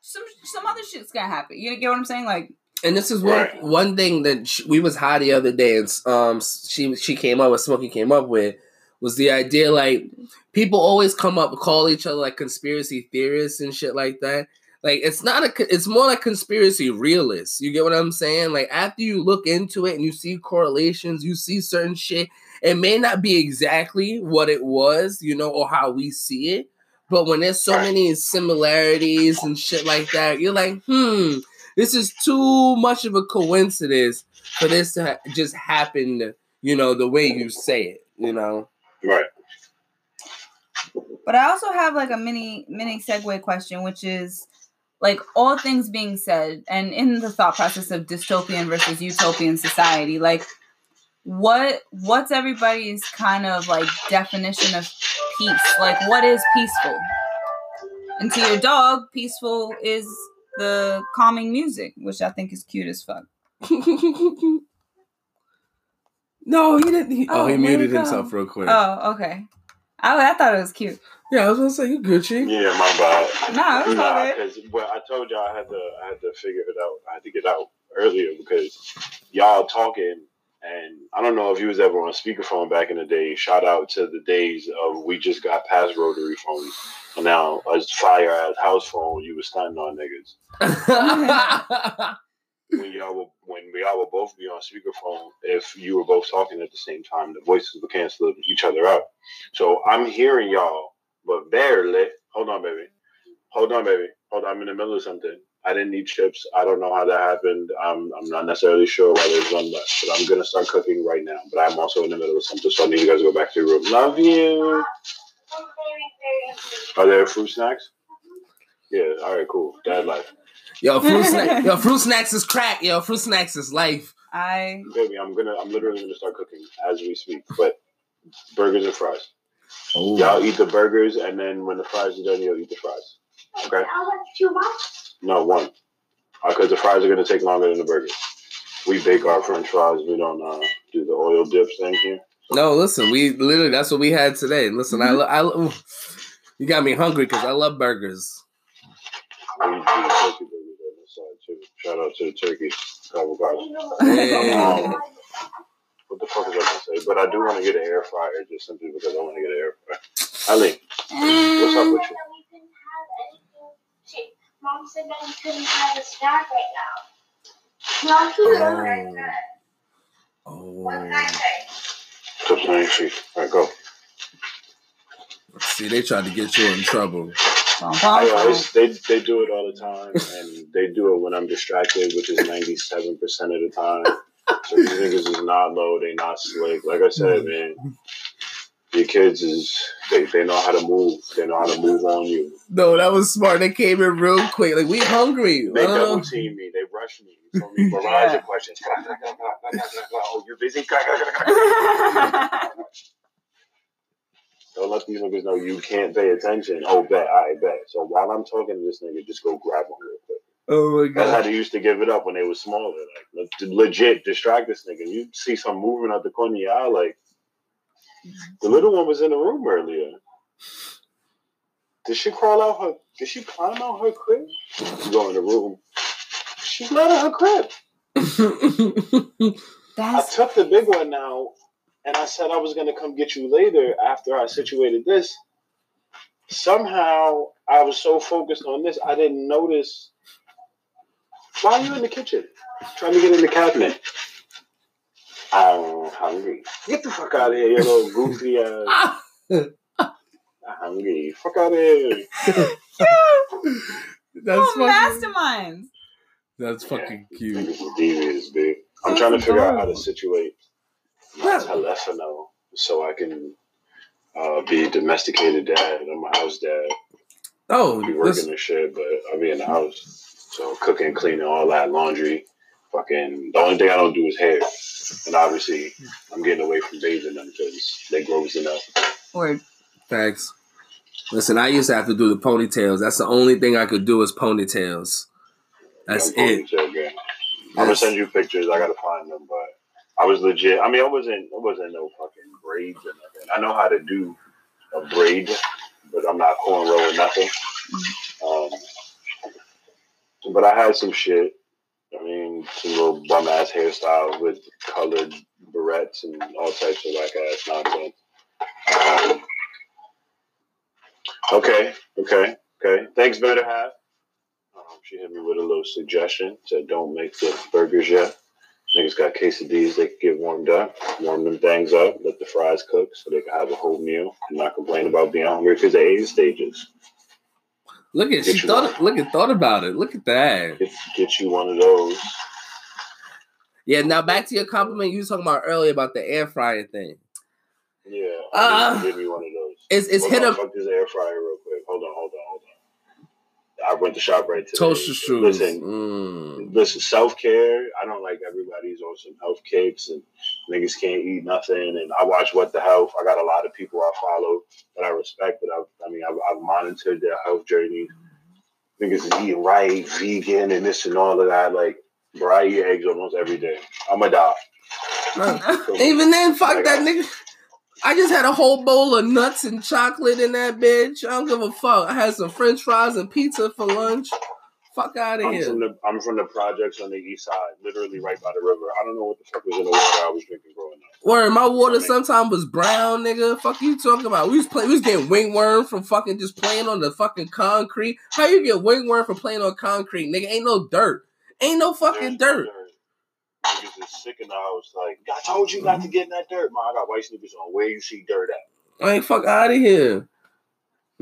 some some other shit's gonna happen. You get what I'm saying? Like, And this is one one thing that sh- we was high the other day, and um, she she came up with Smokey came up with was the idea like people always come up call each other like conspiracy theorists and shit like that. Like it's not a it's more like conspiracy realists. You get what I'm saying? Like after you look into it and you see correlations, you see certain shit. It may not be exactly what it was, you know, or how we see it. But when there's so many similarities and shit like that, you're like, hmm, this is too much of a coincidence for this to ha- just happen, you know, the way you say it, you know. Right. but I also have like a mini mini segue question, which is like all things being said, and in the thought process of dystopian versus utopian society, like what what's everybody's kind of like definition of peace? Like what is peaceful? And to your dog, peaceful is the calming music, which I think is cute as fuck. no, he didn't. He, oh, Oh, he where'd muted it himself real quick. Oh, okay. I, I thought it was cute. yeah, I was gonna say you Gucci. Yeah, my bad. Nah, it was all Nah, good. because well, I told y'all I had to I had to figure it out. I had to get out earlier because y'all talking, and I don't know if you was ever on speakerphone back in the day. Shout out to the days of we just got past rotary phones, and now a fire ass house phone. You was stunting on niggas when y'all were when y'all would both be on speakerphone. If you were both talking at the same time, the voices would cancel each other out. So I'm hearing y'all, but barely. Hold on, baby. Hold on, baby. Hold on. I'm in the middle of something. I didn't need chips. I don't know how that happened. I'm, I'm not necessarily sure why there's one left, but I'm going to start cooking right now. But I'm also in the middle of something, so I need you guys to go back to your room. Love you. Are there fruit snacks? Yeah, all right, cool. Dad life. Yo, fruit snack, yo, fruit snacks is crack. Yo, fruit snacks is life. I Baby, I'm gonna I'm literally gonna start cooking as we speak. But burgers and fries. Oh, Y'all eat the burgers and then when the fries are done, you'll eat the fries. Okay? too much. No, one. Because the fries are gonna take longer than the burgers. We bake our French fries. We don't uh, do the oil dips thing here. No, listen, we literally that's what we had today. Listen, I, lo- I, lo- you got me hungry because I love burgers. We do turkey burgers on the side too. Shout out to the turkey. Couple guys. Yeah. What the fuck is I gonna say? But I do want to get an air fryer just simply because I want to get an air fryer. Ali, what's up with you? Mom said that you couldn't have a snack right now. No, you Oh. right now. What can I Oh, say? Tips nine. All right, go. see, they tried to get you in trouble. Bum, I, bum, uh, bum. it's- they they do it all the time, and they do it when I'm distracted, which is 97 percent of the time. So these niggas is not low, they not slick. Like I said, man, your kids is they, they know how to move. They know how to move on you. No, that was smart. They came in real quick. Like we hungry. They I don't double team me. They rush me. You told me barrage of questions. Oh, you're busy. Don't let these niggas know you can't pay attention. Oh, bet. I bet. So while I'm talking to this nigga, just go grab one real quick. Oh my god. That's how god. they used to give it up when they was smaller. Like legit distract this nigga. You see some movement out the corner of your eye, like the little one was in the room earlier. Did she crawl out her? Did she climb out her crib? You go in the room. She's not in her crib. I That's took the big one now, and I said I was gonna come get you later after I situated this. Somehow I was so focused on this, I didn't notice. Why are you in the kitchen? Trying to get in the cabinet. I'm hungry. Get the fuck out of here, you little goofy ass. I'm hungry. Fuck out of here. that's oh, fucking. masterminds. That's fucking cute. Niggas is devious, dude. I'm trying to figure out how to situate my telefono so I can uh, be domesticated dad and my house dad. Oh, be this, working and shit, but I'll be in the house. So cooking, cleaning, all that, laundry. Fucking the only thing I don't do is hair. And obviously I'm getting away from bathing them because they gross enough. Word. Thanks. Listen, I used to have to do the ponytails. That's the only thing I could do is ponytails. That's I'm it. ponytail. I'm gonna send you pictures. I gotta find them, but I was legit. I mean, I wasn't. I wasn't no fucking braids or nothing. I know how to do a braid, but I'm not cornrow or nothing. Um, but I had some shit. I mean, some little bum ass hairstyles with colored barrettes and all types of whack ass nonsense. Um, okay, okay, okay. Thanks, Better Half. Um, she hit me with a little suggestion. Said, don't make the burgers yet. Niggas got quesadillas they can get warmed up, warm them things up, let the fries cook so they can have a whole meal and not complain about being hungry because they ate stages. Look at she Get you thought. Look at thought about it. Look at that. Get, get you one of those. Yeah. Now back to your compliment you was talking about earlier about the air fryer thing. Yeah. Uh, give me one of those. It's it's Hold hit on, a Fuck this air fryer real quick. Hold on, hold on, hold on. I went to Shoprite today. toaster shoes. Listen, Mm. listen, self care. I don't like everybody's on some health kicks and niggas can't eat nothing. And I watch What the Health. I got a lot of people I follow that I respect. That I've, I mean, I've, I've monitored their health journey. Niggas is eating right, vegan, and this and all of that. Like, bro, I eat eggs almost every day. I'm a die. Even then, fuck that nigga. I just had a whole bowl of nuts and chocolate in that bitch. I don't give a fuck. I had some French fries and pizza for lunch. Fuck out of I'm here. from the I'm from the projects on the east side, literally right by the river. I don't know what the fuck was in the water I was drinking growing up. Word, my water sometimes was brown, nigga. Fuck you talking about? We was playing. We was getting ringworm from fucking just playing on the fucking concrete. How you get ringworm from playing on concrete, nigga? Ain't no dirt. Ain't no fucking no dirt. Niggas is sick in I was Like, I told you not to get in that dirt, man. I got white sneakers on. Where you see dirt at? I ain't fuck out of here.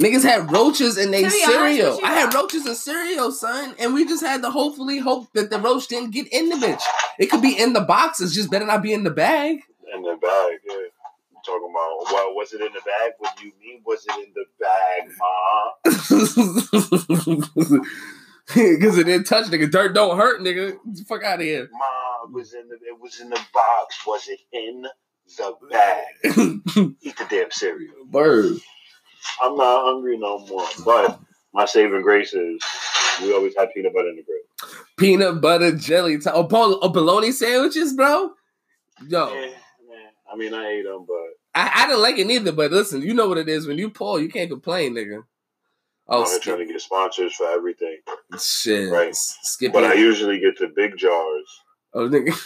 Niggas had roaches in their To be honest cereal. I had roaches in cereal, son, and we just had to hopefully hope that the roach didn't get in the bitch. It could be in the boxes, just better not be in the bag. In the bag, yeah. I'm talking about, well, was it in the bag? What do you mean, was it in the bag, ma? Because it didn't touch, nigga. Dirt don't hurt, nigga. Fuck out of here. Ma was in the, it was in the box. Was it in the bag? Eat the damn cereal. Bird. I'm not hungry no more. But my saving grace is we always have peanut butter in the grill. Peanut butter jelly. T- oh, bol- oh, bologna sandwiches, bro? Yo. Yeah, yeah. I mean, I ate them, but I, I didn't like it neither, but listen, you know what it is. When you pull, you can't complain, nigga. Oh, I'm trying to get sponsors for everything. shit. Right. Skip But I usually get the big jars. Oh, nigga.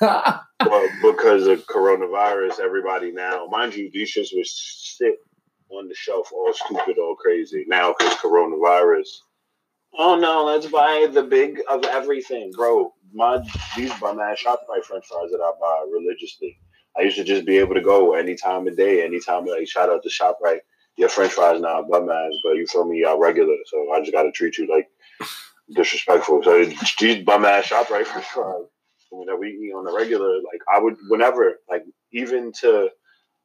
But because of coronavirus, everybody now, mind you, these shits was sit on the shelf all stupid, all crazy. Now, because coronavirus, oh no, let's buy the big of everything, bro. My these bum ass Shoprite French fries that I buy religiously. I used to just be able to go any time of day, anytime. Like shout out to Shoprite. Your French fries now bum ass, but you feel me? Y'all regular, so I just got to treat you like disrespectful. So these bum ass Shoprite French fries that we eat on the regular, like I would whenever, like even to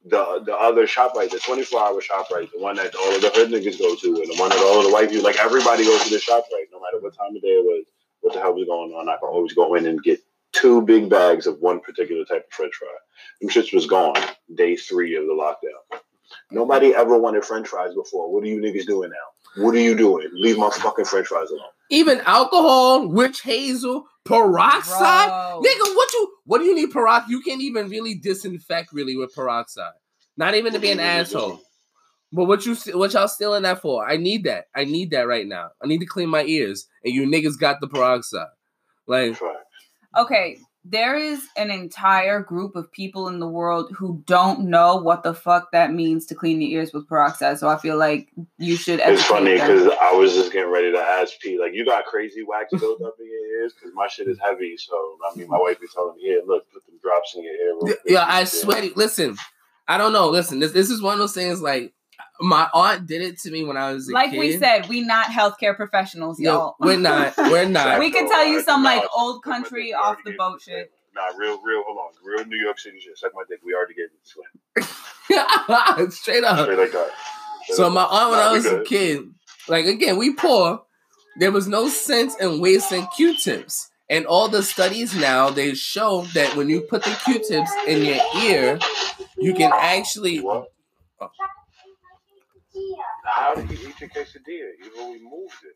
the the other Shoprite, the twenty four hour Shoprite, the one that all of the hood niggas go to, and the one that all of the white people, like everybody goes to the Shoprite, no matter what time of day it was, what the hell was going on. I can always go in and get two big bags of one particular type of French fry. Them shits was gone day three of the lockdown. Nobody ever wanted French fries before. What are you niggas doing now? What are you doing? Leave my fucking French fries alone. Even alcohol, witch hazel, peroxide. Bro. Nigga, what you what do you need peroxide? You can't even really disinfect really with peroxide. Not even to be an asshole. But what you what y'all stealing that for? I need that. I need that right now. I need to clean my ears. And you niggas got the peroxide. Like Okay, there is an entire group of people in the world who don't know what the fuck that means to clean your ears with peroxide. So I feel like you should. It's funny because I was just getting ready to ask Pete, like, you got crazy wax built up in your ears? Because my shit is heavy. So, I mean, my wife be telling me, yeah, look, put them drops in your ear. Yeah, I swear. to- Listen, I don't know. Listen, this this is one of those things. Like my aunt did it to me when I was a Like kid. we said, we not healthcare professionals, Yo, y'all. we're not. We're not. We can tell you some, like, old country off the boat you shit. Nah, real, real, hold on. Real New York City shit. Suck my dick. We already gave you the. Straight up. Straight like that. Straight So like my aunt, when Nah, I was a kid, like again, we poor. There was no sense in wasting Q-tips. And all the studies now they show that when you put the Q-tips in your ear, you can actually. What? Oh. How did you eat your quesadilla? Even we moved it.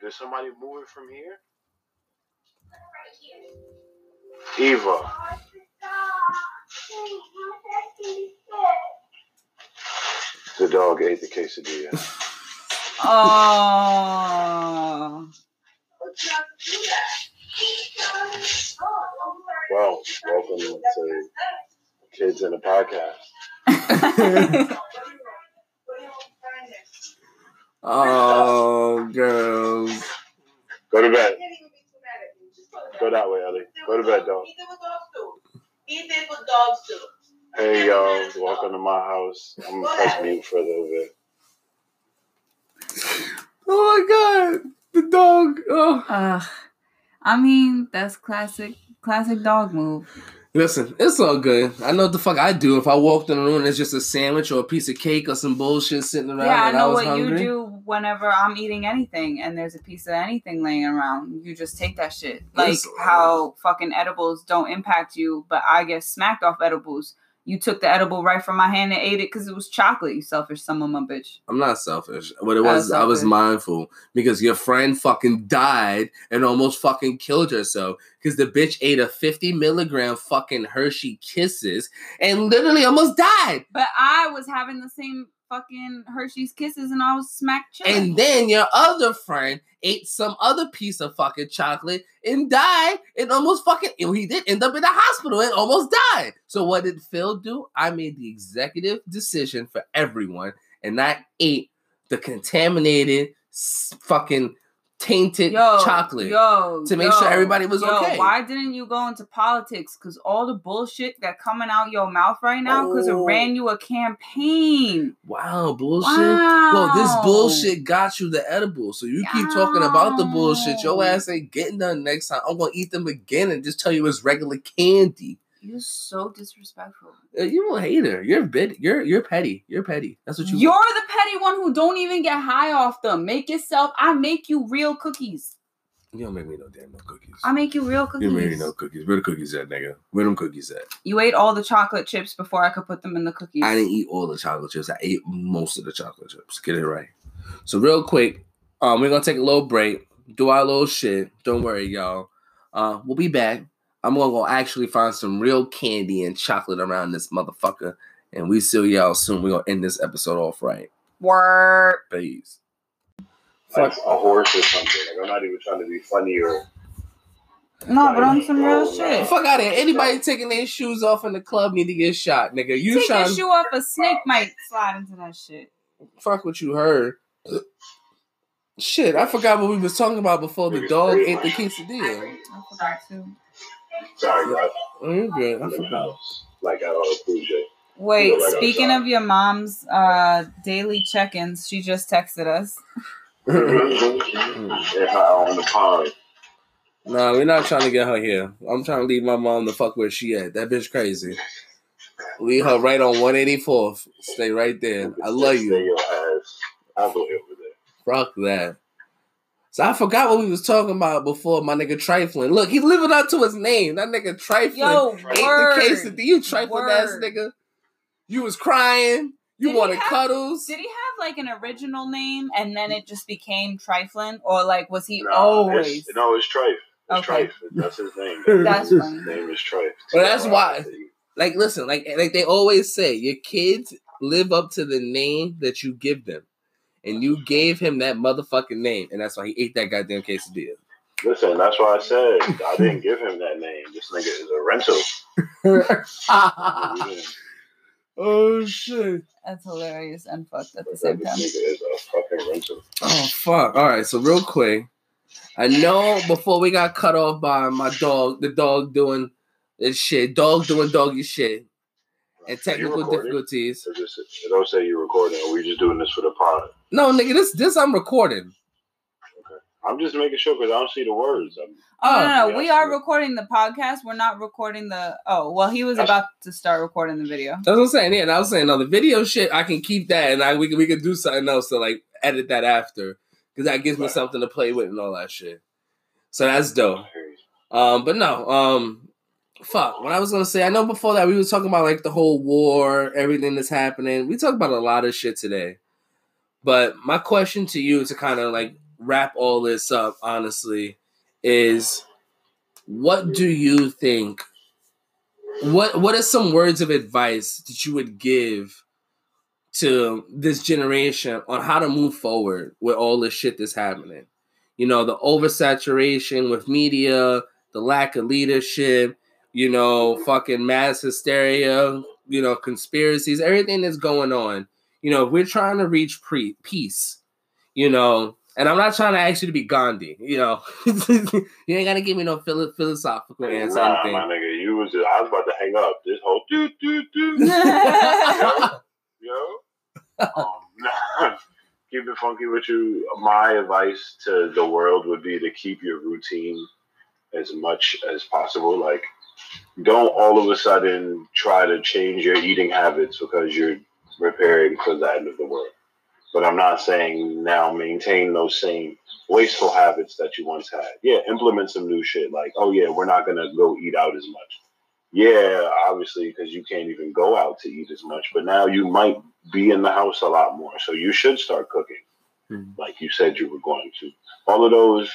Did somebody move it from here? Eva. The dog ate the quesadilla. Oh, Well, welcome to Kids in a Podcast. Oh, girls. Go to bed. Go that way, Ellie. Go to bed, dog. He did what dogs do. Hey, y'all. Welcome to my house. I'm gonna press mute for a little bit. Oh my god, the dog. Oh. Ugh. I mean, that's classic, classic dog move. Listen, it's all good. I know what the fuck I do if I walked in the room and it's just a sandwich or a piece of cake or some bullshit sitting around. yeah, I know was what hungry. you do whenever I'm eating anything and there's a piece of anything laying around. You just take that shit. Like Yes. how fucking edibles don't impact you, but I get smacked off edibles. You took the edible right from my hand and ate it because it was chocolate. You selfish son of a bitch. I'm not selfish. but it I was I was mindful because your friend fucking died and almost fucking killed herself because the bitch ate a 50 milligram fucking Hershey Kisses and literally almost died. But I was having the same fucking Hershey's Kisses and I was smacked chilling. And then your other friend ate some other piece of fucking chocolate and died and almost fucking and he did end up in the hospital and almost died. So what did Phil do? I made the executive decision for everyone and I ate the contaminated fucking tainted yo, chocolate. yo, to make yo, sure everybody was okay. Why didn't you go into politics? Because all the bullshit that coming out your mouth right now, because Oh. it ran you a campaign. Wow, bullshit. Wow. Well, this bullshit got you the edible. So you keep talking about the bullshit. Your ass ain't getting done next time. I'm gonna eat them again and just tell you it's regular candy. You're so disrespectful. Uh, You a hater. You're bit. You're you're petty. You're petty. That's what you. You're the petty one who don't even get high off them. Make yourself. I make you real cookies. You don't make me no damn no cookies. I make you real cookies. you make me no cookies. Where the cookies at, nigga? Where them cookies at? You ate all the chocolate chips before I could put them in the cookies. I didn't eat all the chocolate chips. I ate most of the chocolate chips. Get it right. So real quick, um, we're gonna take a little break, do our little shit. Don't worry, y'all. Uh, we'll be back. I'm gonna go actually find some real candy and chocolate around this motherfucker, and we see y'all soon. We're gonna end this episode off right. Word. Peace. Like a horse or something. Like I'm not even trying to be funny or No, but on some real Oh, shit. Fuck out of here. Anybody taking their shoes off in the club need to get shot, nigga. You Take trying your shoe off, a snake might slide into that shit. fuck what you heard. Shit, I forgot what we was talking about before the dog ate the quesadilla. I forgot too. Sorry, guys. Oh, you're good. I I'm in the forgot. house. Like at all Pooja. Wait, Right speaking of your mom's uh, daily check-ins, she just texted us. If I on the pond. Nah, we're not trying to get her here. I'm trying to leave my mom the fuck where she at. That bitch crazy. Leave her right on 184th. Stay right there. I love Stay you. your ass. I'll go over there. Fuck that. So I forgot what we was talking about before my nigga trifling. Look, he living up to his name. That nigga trifling Yo, ate word. the case of you trifling ass nigga. You was crying. You Did wanted have- cuddles. Did he have like an original name and then it just became Triflin, or like was he No, always? It's, no, it's Trife. It's Okay. Trife. That's his name. That's his funny. name is Trife. Well, that's uh, why. like listen, like like they always say, your kids live up to the name that you give them. And you gave him that motherfucking name, and that's why he ate that goddamn quesadilla. Listen, that's why I said I didn't give him that name. This nigga is a rental. Oh shit. That's hilarious and fucked at the This same nigga time. is a fucking rental. Oh fuck! All right, so real quick, I know before we got cut off by my dog, the dog doing this shit, dog doing doggy shit, and technical difficulties. Or It don't say you're recording. Or we just doing this for the pod. No, nigga, this this I'm recording. Okay. I'm just making sure because I don't see the words. I'm, Oh, no, no, yeah, we are see. recording the podcast. We're not recording the. Oh, well, he was That's- about to start recording the video. That's what I'm saying. Yeah, and I was saying, no, the video shit, I can keep that, and I we can we can do something else to like edit that after, because that gives me something to play with and all that shit. So that's dope. Um, but no, um, fuck. What I was gonna say, I know before that we were talking about like the whole war, everything that's happening. We talked about a lot of shit today. But my question to you to kind of like wrap all this up, honestly, is what do you think? What what are some words of advice that you would give to this generation on how to move forward with all this shit that's happening? you know, the oversaturation with media, the lack of leadership, you know, fucking mass hysteria, you know, conspiracies, everything that's going on. You know, we're trying to reach pre- peace, you know, and I'm not trying to ask you to be Gandhi, you know. you ain't gotta give me no philo- philosophical answer. Nah, my nigga, you was. I was about to hang up. This whole doo doo doo. yo, yo. Um, keep it funky with you. My advice to the world would be to keep your routine as much as possible. Like, don't all of a sudden try to change your eating habits because you're preparing for the end of the world. But I'm not saying now maintain those same wasteful habits that you once had. Yeah, implement some new shit. Like, oh yeah, we're not gonna go eat out as much. Yeah, obviously, because you can't even go out to eat as much. But now you might be in the house a lot more, so you should start cooking, Mhm. like you said you were going to. All of those.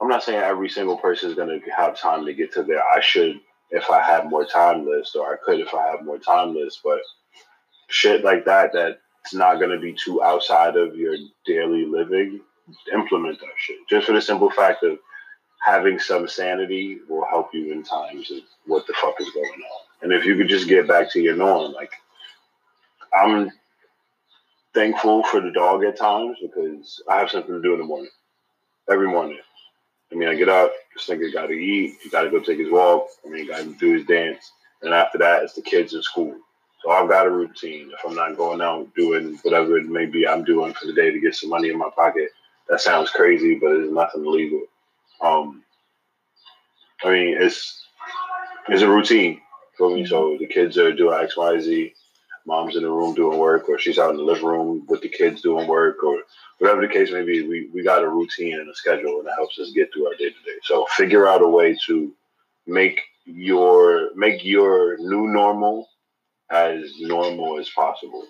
I'm not saying every single person is gonna have time to get to there. I should if I had more time list, or I could if I had more time list. But shit like that, that's not gonna be too outside of your daily living. Implement that shit just for the simple fact of having some sanity will help you in times of what the fuck is going on. And if you could just get back to your norm, like I'm thankful for the dog at times because I have something to do in the morning. Every morning. I mean, I get up, this nigga got to eat, he got to go take his walk, I mean, got to do his dance. And after that, it's the kids in school. So I've got a routine. If I'm not going out doing whatever it may be I'm doing for the day to get some money in my pocket, that sounds crazy, but it's nothing illegal. Um, I mean, it's it's a routine for me. So the kids are doing X, Y, Z. Mom's in the room doing work, or she's out in the living room with the kids doing work, or whatever the case may be. We we got a routine and a schedule, and it helps us get through our day to day. So figure out a way to make your make your new normal as normal as possible,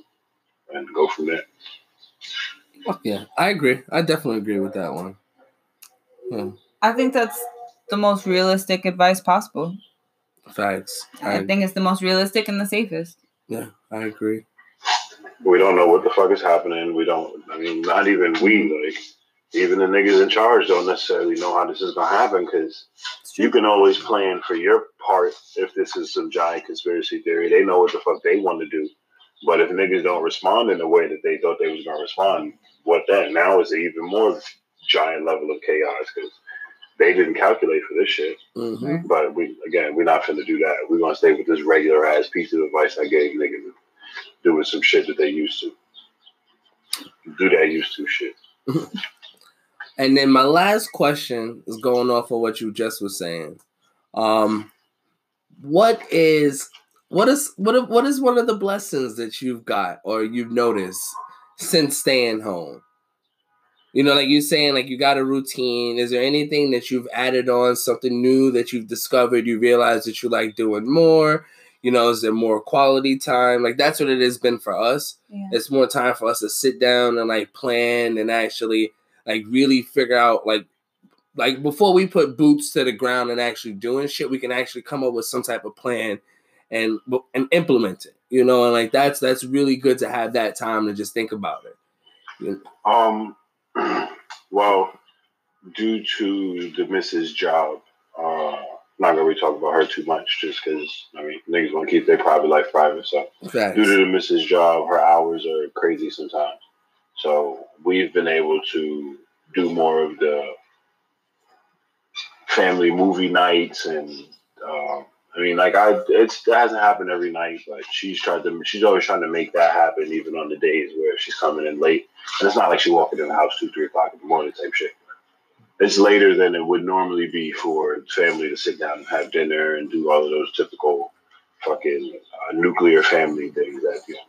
and go from there. Fuck yeah, I agree. I definitely agree with that one. Hmm. I think that's the most realistic advice possible. Facts. I I, think it's the most realistic and the safest. yeah, I agree. we don't know what the fuck is happening. We don't. I mean, not even we. Like, even the niggas in charge don't necessarily know how this is gonna happen because It's you can always plan for your part if this is some giant conspiracy theory. They know what the fuck they want to do. But if niggas don't respond in the way that they thought they was gonna respond, what then? Now is an even more giant level of chaos because they didn't calculate for this shit. hmm But we again, we're not finna do that. We're gonna stay with this regular ass piece of advice I gave niggas doing some shit that they used to. Do that used to shit. And then my last question is going off of what you just was saying. Um, what is what is what what is one of the blessings that you've got or you've noticed since staying home? You know, like you're saying, like you got a routine. Is there anything that you've added on, something new that you've discovered? You realize that you like doing more. You know, is there more quality time? Like that's what it has been for us Yeah. it's more time for us to sit down and like plan and actually like really figure out like like before we put boots to the ground and actually doing shit we can actually come up with some type of plan and and implement it you know and like that's that's really good to have that time to just think about it Um, well, due to the Mrs. job, uh, not gonna really talk about her too much, just because I mean niggas want to keep their private life private. So Facts. due to the Mrs. job, her hours are crazy sometimes. So we've been able to do more of the family movie nights and um, I mean like I it's that hasn't happened every night, but she's tried to she's always trying to make that happen even on the days where she's coming in late. And it's not like she's walking in the house two, three o'clock in the morning type shit. It's later than it would normally be for family to sit down and have dinner and do all of those typical fucking uh, nuclear family things that you know,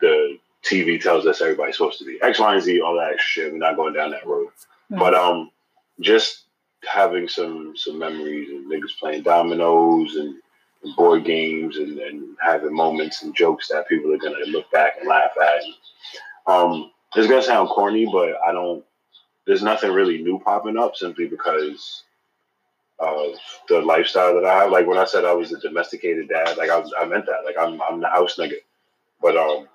the TV tells us everybody's supposed to be. X, Y, and Z, all that shit. We're not going down that road. But um, just having some some memories and niggas playing dominoes and, and board games and, and having moments and jokes that people are gonna look back and laugh at. Um, it's gonna sound corny, but I don't. There's nothing really new popping up simply because of the lifestyle that I have. Like when I said I was a domesticated dad, like I was, I meant that. Like I'm, I'm the house nigga. But um,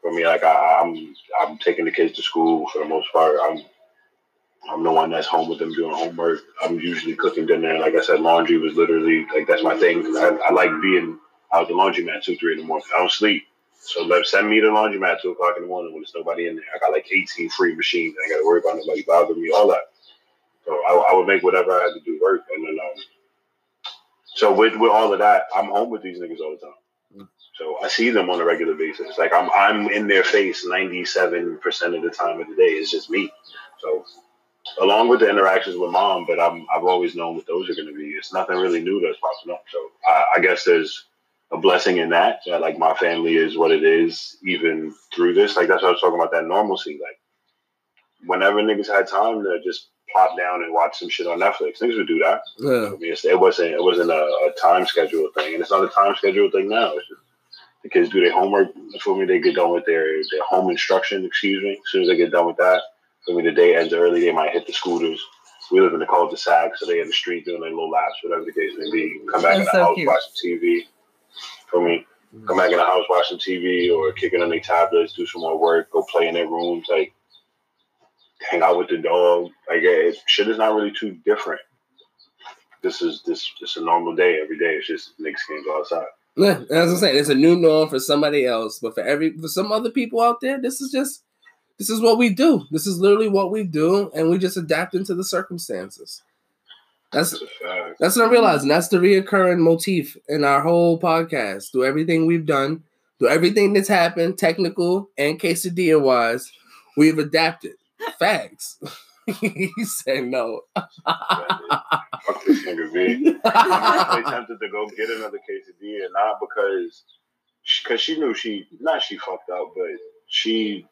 for me, like I, I'm, I'm taking the kids to school for the most part. I'm I'm the one that's home with them doing homework. I'm usually cooking dinner. Like I said, laundry was literally like that's my thing. I, I like being out the laundromat two, three in the morning. I don't sleep. So let send me to the laundromat at two o'clock in the morning when there's nobody in there. I got like 18 free machines. I got to worry about nobody bothering me, all that. So I, I would make whatever I had to do work. And then, um, so with, with all of that, I'm home with these niggas all the time. So I see them on a regular basis. Like I'm I'm in their face 97% of the time of the day. It's just me. So along with the interactions with mom, but I'm I've always known what those are going to be. It's nothing really new that's popping up. So I, I guess there's a blessing in that. That like my family is what it is, even through this. Like that's what I was talking about that normalcy. Like whenever niggas had time to just plop down and watch some shit on Netflix, niggas would do that. Yeah. I mean, it wasn't it wasn't a, a time schedule thing, and it's not a time schedule thing now. It's just the kids do their homework for me. They get done with their their home instruction. Excuse me. As soon as they get done with that, for me, the day ends early. They might hit the scooters. We live in the cul-de-sac, so they in the street doing their little laps, whatever the case may be. Come back That's in the so house, cute. watch some TV. For me, come back in the house, watch some TV, or kicking on their tablets, do some more work, go play in their rooms, like hang out with the dog. Like it, shit is not really too different. This is this just a normal day every day. It's just niggas can't go outside. Yeah, as I'm saying, it's a new norm for somebody else, but for every for some other people out there, this is just this is what we do. This is literally what we do, and we just adapt into the circumstances. That's that's what I'm realizing. That's the reoccurring motif in our whole podcast. Through everything we've done, through everything that's happened, technical and quesadilla wise, we've adapted. Facts. he said no. Fuck this nigga, B. they tempted to go get another quesadilla, not because, because she knew she, not she fucked up, but she,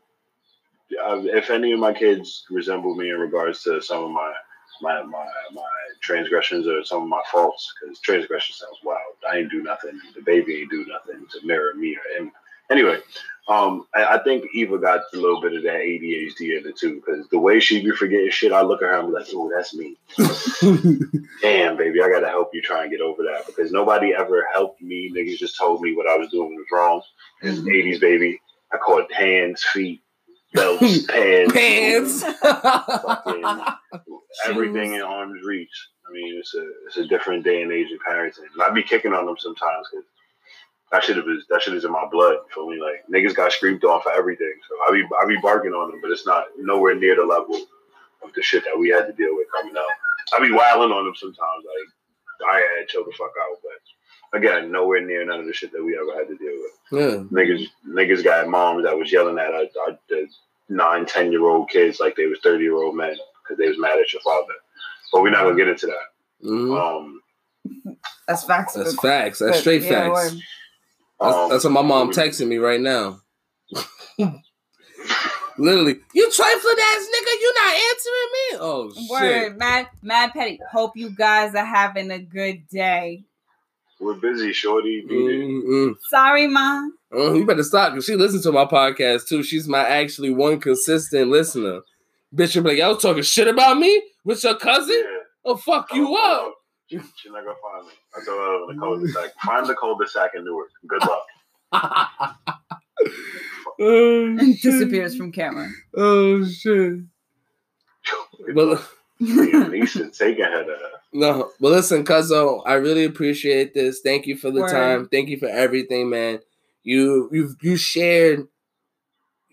uh, if any of my kids resemble me in regards to some of my, my, my, my transgressions or some of my faults, because transgression sounds wild. I ain't do nothing. The baby ain't do nothing to mirror me or him. Anyway, um, I, I think Eva got a little bit of that ADHD in it too, because the way she be forgetting shit, I look at her and be like, "Oh, that's me." damn, baby, I gotta help you try and get over that because nobody ever helped me. Niggas just told me what I was doing was wrong. It's Mhm. 80s, baby. I caught hands, feet, belts, pants, Pants. everything in arm's reach. I mean, it's a it's a different day and age of parenting. And I be kicking on them sometimes because that shit is that shit is in my blood. For me, like niggas got screamed on for everything. So I be I be barking on them, but it's not nowhere near the level of the shit that we had to deal with coming up. I be wilding on them sometimes, like I had to chill the fuck out, but again, nowhere near none of the shit that we ever had to deal with. Yeah. Niggas, niggas got moms that was yelling at our, our the nine, ten year old kids like they was thirty year old men because they was mad at your father. But we're not gonna get into that. Mhm. Um, That's facts. That's but- facts. That's straight yeah, facts. Word. That's, um, that's what my mom texting me right now. Literally, you trifling ass nigga, you not answering me. Oh shit. Word, mad, mad petty. Hope you guys are having a good day. We're busy, shorty. Beat. Mm-mm. Sorry, mom. Uh, you better stop because she listens to my podcast too. She's my actually one consistent listener. Bitch, you be like, y'all was talking shit about me with your cousin? Yeah. Oh fuck you up. She, she's not gonna find me. I told her over the cul-de-sac. Find the cul-de-sac in Newark. Good luck. oh, shit. Disappears from camera. Oh shit. But Liam Neeson taking her to no, but listen, Cuzzo, I really appreciate this. Thank you for the Word. time. Thank you for everything, man. You you you shared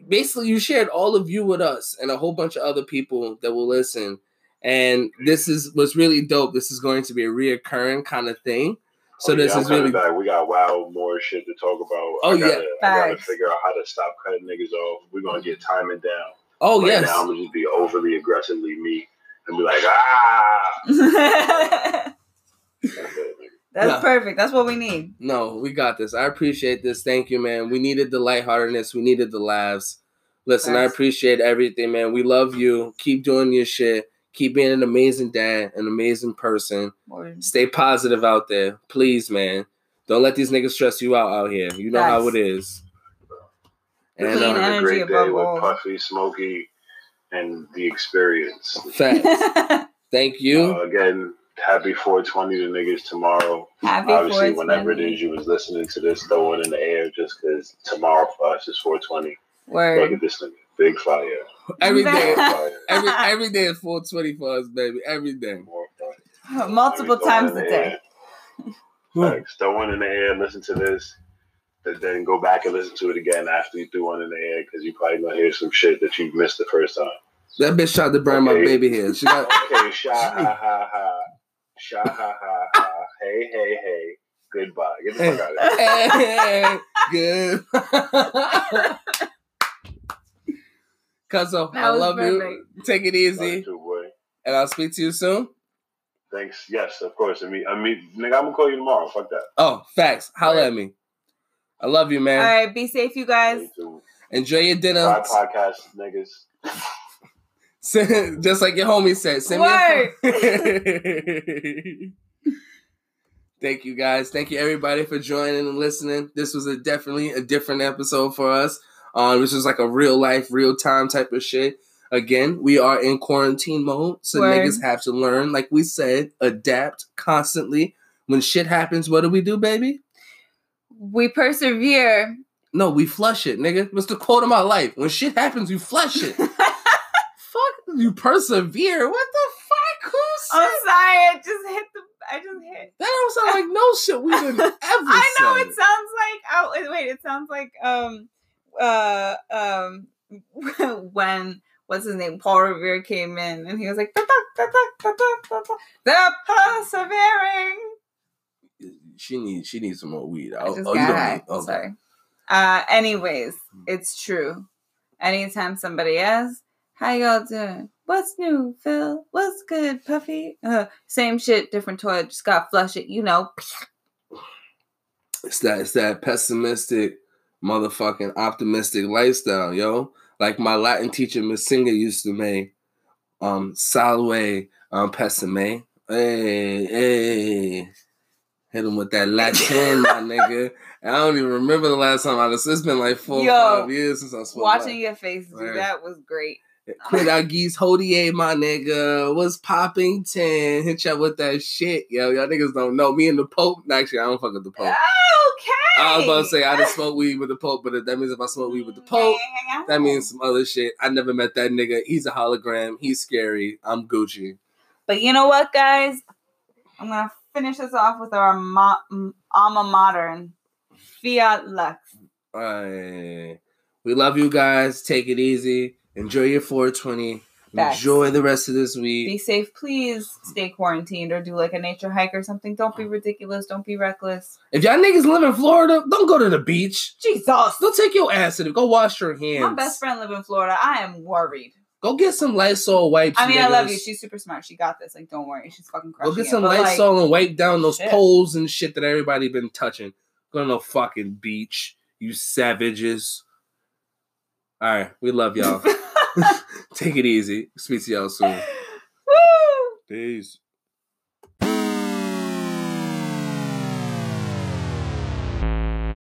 basically you shared all of you with us and a whole bunch of other people that will listen. And this is what's really dope. This is going to be a reoccurring kind of thing. So Oh, this yeah, I'm is really coming back. We got wild more shit to talk about. Oh, I gotta, yeah. I gotta figure out how to stop cutting niggas off. We're gonna get timing down. Oh right yes. now, I'm gonna just be overly aggressively me and be like, ah. That's That's it, nigga. Yeah. perfect. That's what we need. No, we got this. I appreciate this. Thank you, man. We needed the lightheartedness. We needed the laughs. Listen, I appreciate everything, man. We love you. Keep doing your shit. Keep being an amazing dad, an amazing person. Word. Stay positive out there. Please, man. Don't let these niggas stress you out out here. You know how it is. And This Clean has uh, been a great day above with all. Puffy, Smokey, and the experience. facts. Thank you. Uh, again, happy 420 to niggas tomorrow. Happy Obviously, whenever it is you was listening to this, throw it in the air just because tomorrow for us is 420. Look at this nigga. Big fire. Every day, Fire. every every day is 420 for us, baby. Every day. Multiple Throw one times a day. air. Facts. Throw one in the air, listen to this, and then go back and listen to it again after you threw one in the air because you probably gonna hear some shit that you missed the first time. That bitch tried to burn my baby hair. She got Okay, sha ha ha ha, sha ha ha ha, hey hey hey, goodbye. Get the fuck out of here. hey, good. Cuzzo, I love perfect. you. Take it easy, too, and I'll speak to you soon. Thanks. Yes, of course. I mean, I mean, nigga, I'm gonna call you tomorrow. Fuck that. Oh, facts. Holla at me. I love you, man. All right, be safe, you guys. Me too. Enjoy your dinner. Bye, podcast niggas. Just like your homie said. Send me a- Thank you guys. Thank you everybody for joining and listening. This was a definitely a different episode for us. Um, this was like a real life, real time type of shit. Again, we are in quarantine mode, so Word. niggas have to learn, like we said, adapt constantly. When shit happens, what do we do, baby? We persevere. No, we flush it, nigga. What's the quote of my life? When shit happens, you flush it. fuck, you persevere. What the fuck? Who said I'm sorry, I just hit the. I just hit. that? Don't sound like no shit we didn't ever I know it sounds like. Oh wait, wait, it sounds like um, uh, um, when what's his name? Paul Revere came in and he was like, "Da, da, da, persevering. She needs she needs some more weed. I Oh, just oh, you got need. Okay. Sorry. Uh, anyways, it's true. Anytime somebody asks, "How y'all doing? What's new, Phil? What's good, Puffy?" Uh, same shit, different toilet. Just got flush it, you know. It's that it's that pessimistic, motherfucking optimistic lifestyle, yo. Like my Latin teacher, Miss Singer, used to make um salve um pessime. Hey, hey. Hit him with that Latin, my nigga. I don't even remember the last time I was. It's been like four Yo, five years since I spoke. Watching your face do that was great. Quit our geese Hodier, my nigga. What's popping 10? Hit y'all with that shit, yo. Y'all niggas don't know. Me and the Pope. Actually, I don't fuck with the Pope. Okay. I was about to say I just smoke weed with the Pope, but that means if I smoke weed with the mm, Pope, that means some other shit. I never met that nigga. He's a hologram. He's scary. I'm Gucci. But you know what, guys? I'm gonna finish this off with our mo- m- alma mater, Fiat Lux. Alright. We love you guys. Take it easy. Enjoy your 420. Facts. Enjoy the rest of this week. Be safe, please. Stay quarantined or do like a nature hike or something. Don't be ridiculous. Don't be reckless. If y'all niggas live in Florida, don't go to the beach. Jesus. Don't take your ass to the Go wash your hands. My best friend live in Florida. I am worried. Go get some Lysol wipes. I mean, I love you. She's super smart. She got this. Like, don't worry. She's fucking Go crushing get it. some like, Lysol and wipe down those shit. poles and shit that everybody been touching. Go to no fucking beach, you savages. All right, we love y'all. Take it easy. Speak to y'all soon. Woo! Peace.